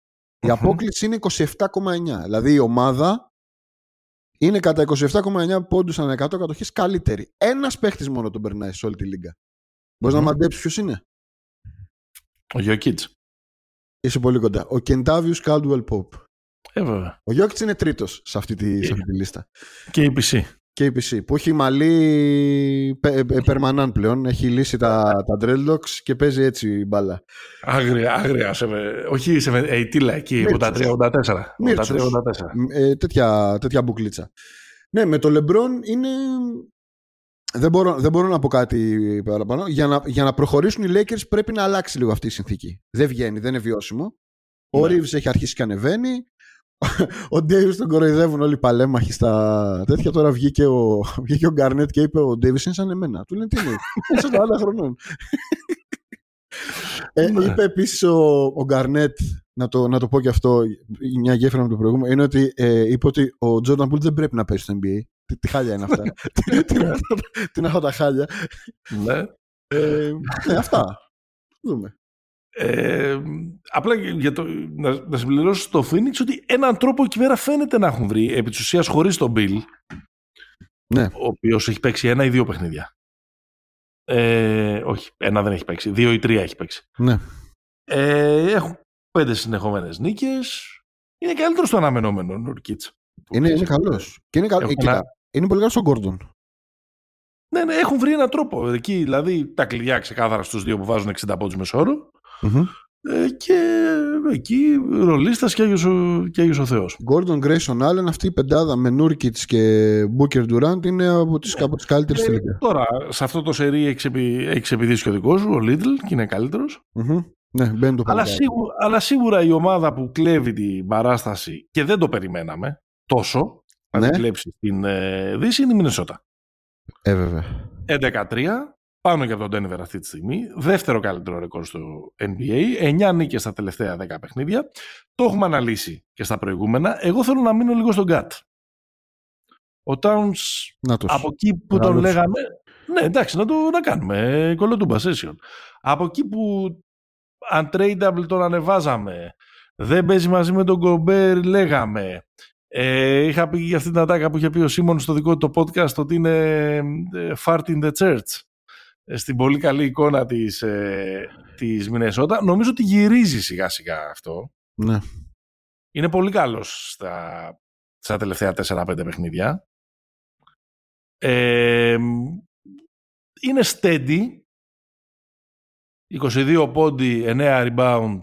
Η απόκληση είναι 27,9. Δηλαδή, η ομάδα είναι κατά 27,9 πόντους ανά 100 κατοχέ καλύτερη. Ένας παίχτης μόνο τον περνάει σε όλη τη λίγα. Μπορείς να μαντέψεις ποιος είναι; Ο Γιώκητς. Είσαι πολύ κοντά. Ο Κεντάβιου Κάλτουελ Ποπ. Ε, βέβαια. Ο Γιώκητς είναι τρίτος σε, αυτή τη, σε αυτή τη λίστα. Και η PC. Και η PC. Που έχει μαλλί περμανάν πλέον. Έχει λύσει τα, τα dreadlocks και παίζει έτσι μπάλα. Άγρια, άγρια. Σε, όχι σε ειτήλα εκεί, 83-84. Ε, τέτοια, τέτοια μπουκλίτσα. Ναι, με το LeBron είναι... Δεν μπορώ, δεν μπορώ να πω κάτι παραπάνω. Για να, για να προχωρήσουν οι Lakers πρέπει να αλλάξει λίγο αυτή η συνθήκη. Δεν βγαίνει, δεν είναι βιώσιμο. Ο ναι. Reeves έχει αρχίσει και ανεβαίνει. Ο Ντέιβις τον κοροϊδεύουν όλοι οι παλέμαχοι στα τέτοια. Τώρα βγήκε ο, βγήκε ο Γκάρνετ και είπε: Ο Ντέιβις είναι σαν εμένα. Του λένε τι είναι, είσαι τα άλλα χρονών. ε, ναι. είπε επίσης ο, ο Γκάρνετ, να το, να το πω και αυτό, μια γέφυρα με το προηγούμενο, είναι ότι ε, είπε ότι ο Τζόρνταν Πούλ δεν πρέπει να παίζει στο NBA. Τι, τι χάλια είναι αυτά. τι είναι αυτά τα χάλια. Ναι. Ε, ναι, αυτά. Δούμε. Ε, απλά για το, να, να συμπληρώσω στο Phoenix ότι έναν τρόπο εκεί πέρα φαίνεται να έχουν βρει επί της ουσίας χωρίς τον Bill ναι. ο οποίος έχει παίξει ένα ή δύο παιχνίδια. Ε, όχι, ένα δεν έχει παίξει δύο ή τρία έχει παίξει. Ναι. ε, έχουν πέντε συνεχόμενες νίκες. Είναι καλύτερος στο αναμενόμενο Νουρκίτς είναι, είναι καλός. Και είναι, καλ... Κοίτα, είναι πολύ καλός στον Γκόρντον ναι, ναι, έχουν βρει έναν τρόπο. Εκεί, δηλαδή, τα κλειδιά ξεκάθαρα στους δύο που βάζουν 60 πόντους μεσόρο. Ε, και εκεί ρολίστας και Άγιος, ο, και Άγιος ο Θεός. Gordon Grayson Allen, αυτή η πεντάδα με Νούρκιτς και Booker Durant είναι από τις, από τις καλύτερες ε, τελικά. Τώρα, σε αυτό το σερί έχεις επιδείξει και ο δικός σου, ο Little, και είναι καλύτερος. Ναι, μπαίνει το αλλά, σίγουρα, αλλά σίγουρα η ομάδα που κλέβει την παράσταση και δεν το περιμέναμε τόσο να ναι. την κλέψει στην ε, Δύση είναι η Μινεσότα. Ε, βέβαια. 11-3 πάνω και από τον Denver αυτή τη στιγμή. Δεύτερο καλύτερο ρεκόρ στο NBA. 9 νίκες στα τελευταία 10 παιχνίδια. Το έχουμε αναλύσει και στα προηγούμενα. Εγώ θέλω να μείνω λίγο στον Γκάτ. Ο Towns από εκεί που τον λέγαμε... Ναι, εντάξει, να το να κάνουμε. Κολοτούμπα session. Από εκεί που untradeable τον ανεβάζαμε. Δεν παίζει μαζί με τον Γκομπέρ, λέγαμε. Ε, είχα πει για αυτή την ατάκα που είχε πει ο Σίμον στο δικό του το podcast ότι είναι ε, fart in the church. Ε, στην πολύ καλή εικόνα της, ε, της Μινεσότα. Νομίζω ότι γυρίζει σιγά σιγά αυτό. Ναι. Είναι πολύ καλός στα, στα τελευταία 4-5 παιχνίδια. Ε, είναι steady. 22 πόντι, 9 rebound,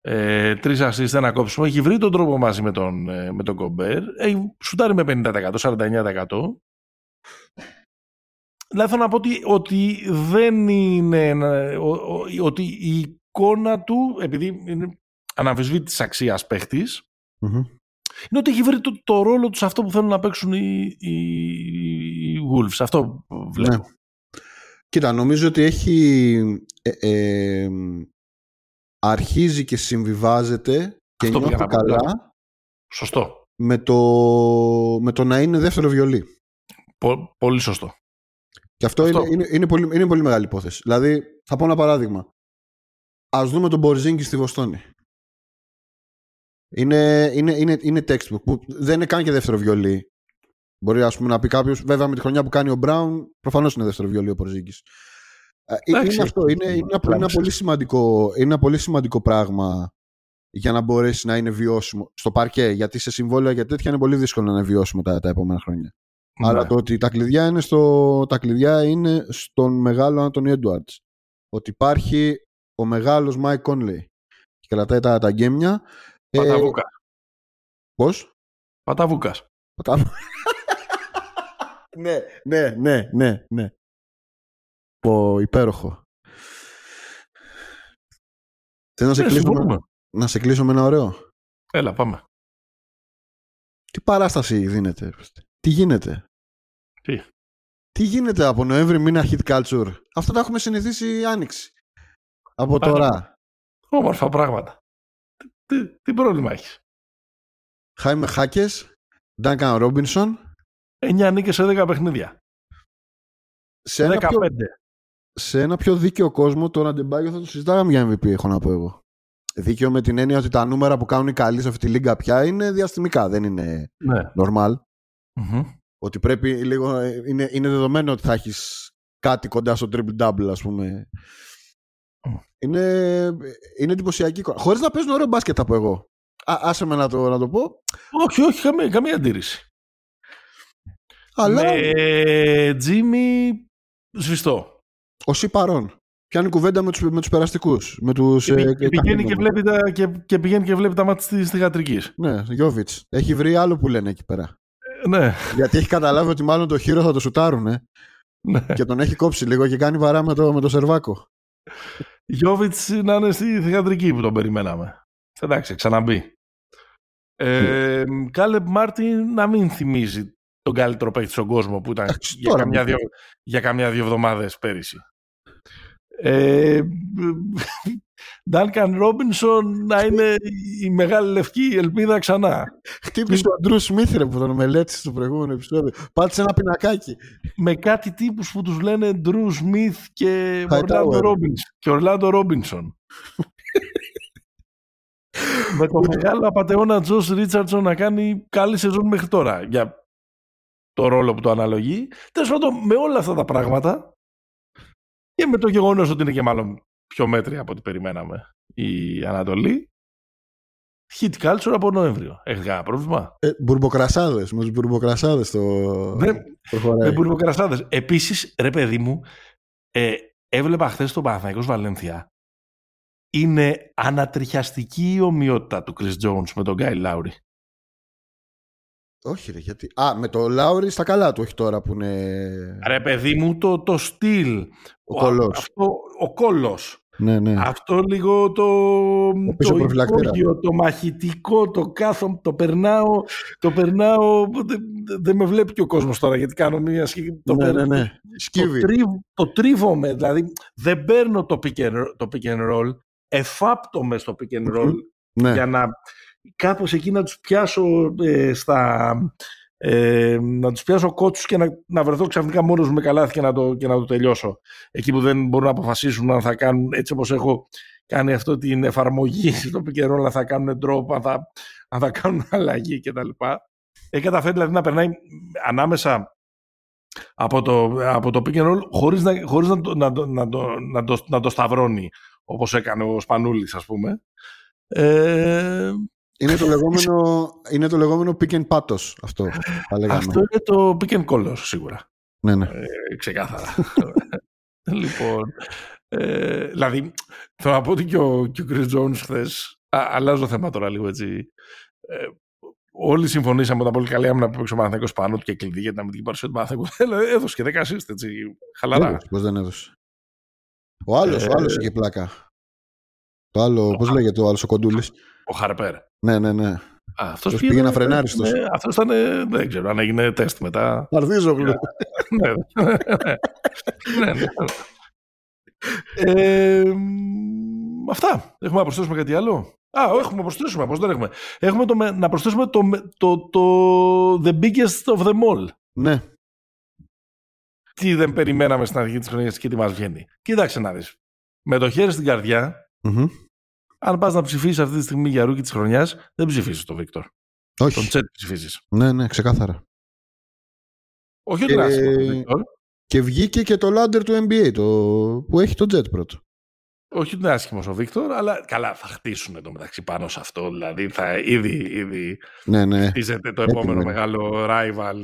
ε, τρεις assist, ένα κόψιμο. Έχει βρει τον τρόπο μαζί με τον, ε, με τον Κομπέρ. Έχει σουτάρει με 50%, 49%. Δηλαδή θέλω να πω ότι, ότι δεν είναι... ότι η εικόνα του, επειδή είναι αναμφισβήτης αξίας παίχτης, είναι ότι έχει βρει το, το ρόλο τους σε αυτό που θέλουν να παίξουν οι, οι, οι Wolves. Αυτό βλέπω. Ναι. Κοίτα, νομίζω ότι έχει ε, ε, αρχίζει και συμβιβάζεται και αυτό νιώθει καλά Σωστό. Με το, με το να είναι δεύτερο βιολί. πολύ σωστό. Και αυτό, Είναι, είναι, είναι, πολύ, είναι πολύ μεγάλη υπόθεση. Δηλαδή, θα πω ένα παράδειγμα. Ας δούμε τον Μπορζίνκι στη Βοστόνη. Είναι, είναι, είναι, είναι textbook που δεν είναι καν και δεύτερο βιολί. Μπορεί ας πούμε, να πει κάποιος, βέβαια με τη χρονιά που κάνει ο Μπράουν, προφανώς είναι δεύτερο βιολί ο Πορζίνκη. Ε, είναι αυτό. Είναι, είναι, είναι, ένα πολύ σημαντικό, είναι ένα πολύ σημαντικό πράγμα για να μπορέσει να είναι βιώσιμο στο παρκέ. Γιατί σε συμβόλαια για τέτοια είναι πολύ δύσκολο να είναι βιώσιμο τα, τα επόμενα χρόνια. Ναι. Αλλά το ότι τα κλειδιά είναι, στο, τα κλειδιά είναι στον μεγάλο Άντωνι Έντουαρντς. Ότι υπάρχει ο μεγάλος Μάικ Κόνλεϊ και κρατάει τα, τα γκέμια Παταβούκας. Ε, πώς; Παταβούκας. ναι, ναι, ναι, ναι, ναι. Πω, υπέροχο. Θέλω να σε, ναι, κλείσω με, να σε κλείσω με ένα ωραίο; Έλα, πάμε. Τι παράσταση δίνεται. Τι γίνεται; Τι; Τι γίνεται από Νοέμβρη μήνα hit culture. Αυτό τα έχουμε συνηθίσει άνοιξη. Από τώρα. Όμορφα πράγματα. Τι, τι πρόβλημα έχεις; Χάιμε Χάκες, Ντάνκαν Ρόμπινσον. 9 νίκες σε 10 παιχνίδια. Σε ένα, πιο, σε ένα πιο δίκαιο κόσμο, το Ραντεμπάγιο θα το συζητάγαμε για MVP, έχω να πω εγώ. Δίκαιο με την έννοια ότι τα νούμερα που κάνουν οι καλοί σε αυτή τη λίγα πια είναι διαστημικά, δεν είναι ναι. normal. Ότι πρέπει λίγο. Είναι, είναι δεδομένο ότι θα έχεις κάτι κοντά στο triple double, ας πούμε. Είναι, είναι εντυπωσιακή εικόνα. Χωρίς να παίζουν ωραίο μπάσκετ από εγώ. Α, άσε με να το, να το πω. Όχι, όχι, καμία, καμία αντίρρηση. Αλλά... Με Τζίμι σβηστό. Ο παρόν. Πιάνει κουβέντα με τους, με τους περαστικούς. Με τους, και, ε, και, πηγαίνει και, βλέπει τα, και, και πηγαίνει και βλέπει τα μάτια της θηγατρικής. Ναι, Γιώβιτς. Έχει βρει άλλο που λένε εκεί πέρα. Ε, ναι. Γιατί έχει καταλάβει ότι μάλλον το χείρο θα το σουτάρουν. Ναι. Και τον έχει κόψει λίγο και κάνει βαρά με το, με το σερβάκο. Γιώβιτς να είναι στη θεατρική που τον περιμέναμε. Εντάξει, ξαναμπεί. Ε, Κάλεπ Μάρτιν να μην θυμίζει τον καλύτερο παίκτη στον κόσμο που ήταν για, καμιά δύο, για καμιά δύο εβδομάδες πέρυσι. Ε, Ντάνκαν Ρόμπινσον να είναι η μεγάλη λευκή ελπίδα ξανά. Χτύπησε ο Αντρού Σμίθρε που τον μελέτησε στο προηγούμενο επεισόδιο. Πάτησε ένα πινακάκι. Με κάτι τύπους που τους λένε Ντρού Σμιθ και Ορλάντο Ρόμπινσον. Και Ορλάντο Ρόμπινσον. με το μεγάλο απαταιώνα Τζος Ρίτσαρτσον να κάνει καλή σεζόν μέχρι τώρα για το ρόλο που το αναλογεί. Τέλος πάντων, με όλα αυτά τα πράγματα και με το γεγονός ότι είναι και μάλλον πιο μέτρια από ό,τι περιμέναμε η Ανατολή. Hit culture από Νοέμβριο. Έχεις κανένα πρόβλημα; Ε, μπουρμποκρασάδες. Με του μπουρμποκρασάδες το. Ναι, με μπουρμποκρασάδες. Επίσης, ρε παιδί μου, ε, έβλεπα χθες το Παναθαϊκό Βαλένθια. Είναι ανατριχιαστική η ομοιότητα του Chris Jones με τον Γκάι Λάουρι. Όχι ρε, γιατί... Α, με το Λάουρι στα καλά του, όχι τώρα που είναι... Ρε παιδί μου, το, το στυλ. Ο, ο κόλος. Αυτό, ο κόλος. Ναι, ναι. Αυτό λίγο το, το υπόγειο, το μαχητικό, το κάθομαι, το περνάω, το περνάω, δεν δε με βλέπει και ο κόσμος τώρα γιατί κάνω μια σκηνή. Το, ναι, ναι, ναι. Το, τρίβ, το τρίβομαι, δηλαδή δεν παίρνω το pick and, το pick and roll, εφάπτομαι στο pick and roll ναι. για να κάπως εκεί να τους πιάσω ε, στα... Ε, να τους πιάσω κότσους και να, να βρεθώ ξαφνικά μόνος με καλάθι και να, το, και να το τελειώσω. Εκεί που δεν μπορούν να αποφασίσουν αν θα κάνουν έτσι όπως έχω κάνει αυτό την εφαρμογή στο πικερό, αν θα κάνουν drop, αν θα, αν θα κάνουν αλλαγή κτλ. Έχει καταφέρει δηλαδή να περνάει ανάμεσα από το, από το pick and roll χωρίς να, χωρίς να, το, να, το, να, το, να, το, να το σταυρώνει όπως έκανε ο Σπανούλης ας πούμε. Ε, είναι το λεγόμενο, είναι το λεγόμενο pick and patos αυτό. Αυτό είναι το pick and color σίγουρα. Ναι, ναι. Ε, ξεκάθαρα. λοιπόν, ε, δηλαδή, θέλω να πω ότι και ο, και ο Chris Jones χθες Α, αλλάζω θέμα τώρα λίγο έτσι. Ε, όλοι συμφωνήσαμε τα πολύ καλή άμυνα που έπαιξε ο Παναθηναϊκός πάνω του και κλειδί για την αμυντική παρουσία του Παναθηναϊκού. Έδωσε και δέκα assist, έτσι. Χαλαρά. Πώς δεν έδωσε. Ο άλλος Ε, ο άλλος είχε πλάκα. Το άλλο, πώς λέγεται ο άλλος ο κοντούλης; Ο Χαρπέρ. Ναι, ναι, ναι. Α, αυτός Αυτός πήγε να φρενάρει στος. Ναι, αυτός ήταν, ε, δεν ξέρω αν έγινε τεστ μετά. Αρδίζογλου. ναι, ναι, ναι. Ε, μ, αυτά. Έχουμε να προσθέσουμε κάτι άλλο; Α, έχουμε να προσθέσουμε. Πώς δεν έχουμε. Έχουμε το, με- να προσθέσουμε το, με- το, το The Biggest of them all. ναι. Τι δεν περιμέναμε στην αρχή της χρονιάς και τι μας βγαίνει. Κοίταξε να δεις. Με το χέρι στην καρδιά, Μμμ. Αν πας να ψηφίσεις αυτή τη στιγμή για rookie της χρονιάς, δεν ψηφίσεις τον Βίκτορ. Τον Όχι. Τσετ ψηφίσεις. Ναι, ναι, ξεκάθαρα. Όχι ότι είναι Ε, άσχημο τον Βίκτορ. Και βγήκε και το ladder του NBA το... που έχει τον Τσετ πρώτο. Όχι ότι είναι άσχημος ο Βίκτορ, αλλά καλά, θα χτίσουν το μεταξύ πάνω σε αυτό. Δηλαδή, θα ήδη, ήδη Ναι, ναι. χτίζεται το Έτοιμο επόμενο είναι. μεγάλο rival,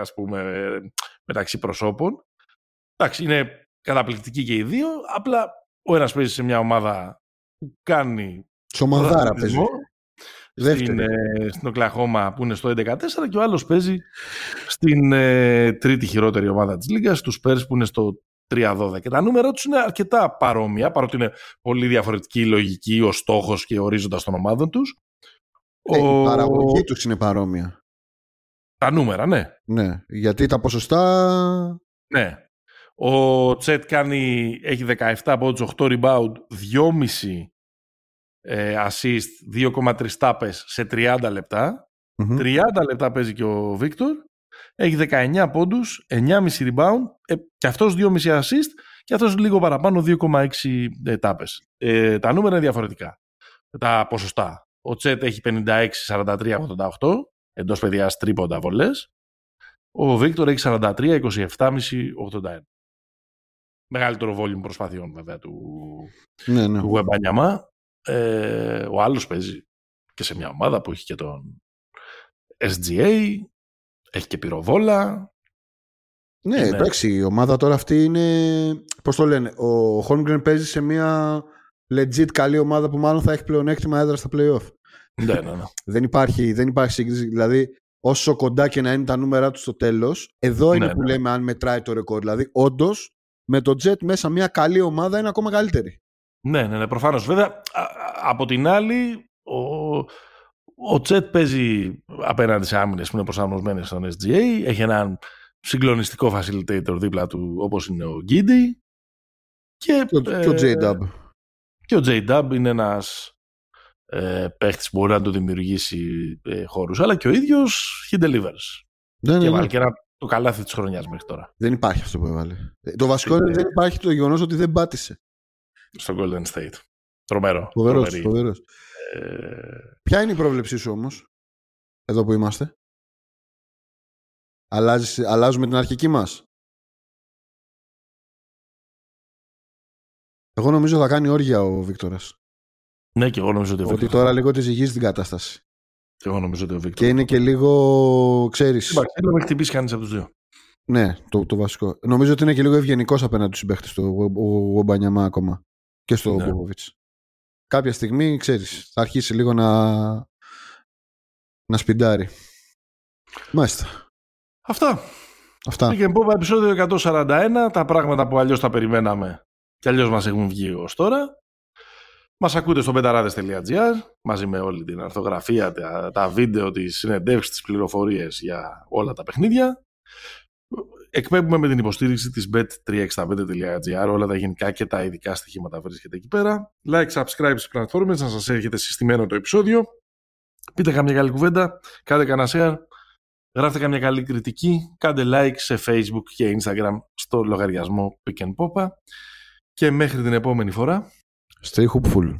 ας πούμε, ε, μεταξύ προσώπων. Εντάξει, είναι καταπληκτικοί και οι δύο. Απλά ο ένας παίζει σε μια ομάδα που κάνει Σομαδάρα παίζει. πρωταθλητισμό, στην, Δεύτερη. ε, στην Οκλαχώμα που είναι στο 11-4 και ο άλλος παίζει στην ε, τρίτη χειρότερη ομάδα της Λίγκας, στους Πέρς που είναι στο 3-12. Και τα νούμερα τους είναι αρκετά παρόμοια, παρότι είναι πολύ διαφορετική η λογική, ο στόχος και ο ορίζοντας των ομάδων τους. Ε, Ο- Η παραγωγή τους είναι παρόμοια. Τα νούμερα, ναι. Ναι, γιατί τα ποσοστά... ναι. Ο Τσέτ κάνει, έχει 17 πόντους, 8 rebound, 2,5 ε, assist, 2,3 τάπες σε 30 λεπτά. Μμμ. 30 λεπτά παίζει και ο Βίκτορ. Έχει 19 πόντους, 9,5 rebound ε, και αυτός 2,5 assist και αυτός λίγο παραπάνω 2,6 ε, τάπες. Ε, τα νούμερα είναι διαφορετικά. Τα ποσοστά. Ο Τσέτ έχει 56, 43, 88 εντός παιδιάς τρίποντα βολές. Ο Βίκτορ έχει 43, 27,5, 81. Μεγαλύτερο volume προσπαθειών βέβαια του, Ναι, ναι. του Wembanyama. Ε, ο άλλος παίζει και σε μια ομάδα που έχει και τον SGA, έχει και πυροβόλα. Ναι, Είναι- εντάξει, η ομάδα τώρα αυτή είναι. Πώς το λένε, ο Holmgren παίζει σε μια legit καλή ομάδα που μάλλον θα έχει πλεονέκτημα έδρα στα playoff. ναι, ναι, ναι. Δεν υπάρχει, δεν υπάρχει σύγκριση. Δηλαδή, όσο κοντά και να είναι τα νούμερα του στο τέλος, εδώ είναι Ναι, που ναι. λέμε αν μετράει το ρεκόρ. Δηλαδή, όντως, με το Jet μέσα μια καλή ομάδα είναι ακόμα καλύτερη. ναι, ναι, ναι, προφανώς. Βέβαια, α- α- από την άλλη, ο, ο Τσέτ παίζει απέναντι σε άμυνες που είναι προσαρμοσμένες στον SGA. Έχει έναν συγκλονιστικό facilitator δίπλα του, όπως είναι ο Γκίντι. Και, Και, ο- και ο ε, J-Dub. Και ο J-Dub είναι ένας ε, παίχτης που μπορεί να του δημιουργήσει ε, χώρους. Αλλά και ο ίδιος he delivers. Ναι, ναι, Και ναι. βάλει και ένα το καλάθι της χρονιάς μέχρι τώρα. Δεν υπάρχει αυτό που έβαλε. Ε, Το βασικό είναι ότι δεν υπάρχει το γεγονός ότι δεν πάτησε. Στο Golden State. Τρομερό. Φοβερός. Τρομερή. Φοβερός. Ε, Ποια είναι η πρόβλεψή σου όμως, εδώ που είμαστε; Αλλάζεις, αλλάζουμε την αρχική μας; Εγώ νομίζω θα κάνει όργια ο Βίκτορας. ναι, και εγώ νομίζω ότι ο Ότι Βίκτορ. τώρα λίγο τη ζυγίζει την κατάσταση. Και εγώ νομίζω ότι ο Βίκτορ. Και είναι και λίγο, ξέρεις, Εντάξει, δεν με χτυπήσει κανείς από τους δύο. ναι, το, το βασικό. Νομίζω ότι είναι και λίγο ευγενικός απέναντι στους συμπαίχτες του ο, ο, ο Μπανιαμά ακόμα. Και στο Ναι. Μπόβοβιτς. Κάποια στιγμή, ξέρεις, θα αρχίσει λίγο να, να σπιντάρει. Μάλιστα. Αυτά. Αυτά. Και πω επεισόδιο 141, τα πράγματα που αλλιώς τα περιμέναμε και αλλιώς μας έχουν βγει ως τώρα. Μας ακούτε στο πενταράδες.gr μαζί με όλη την αρθογραφία, τα, τα βίντεο, τις συνεντεύξεις, τις πληροφορίες για όλα τα παιχνίδια. Εκπέμπουμε με την υποστήριξη της bet365.gr όλα τα γενικά και τα ειδικά στοιχήματα βρίσκεται εκεί πέρα. Like, subscribe στις πλατφόρμες, να σας έρχεται συστημένο το επεισόδιο. Πείτε καμιά καλή κουβέντα, κάντε κανένα share, γράφτε καμιά καλή κριτική, κάντε like σε facebook και instagram στο λογαριασμό Pick and Popa. Και μέχρι την επόμενη φορά, Stay hopeful.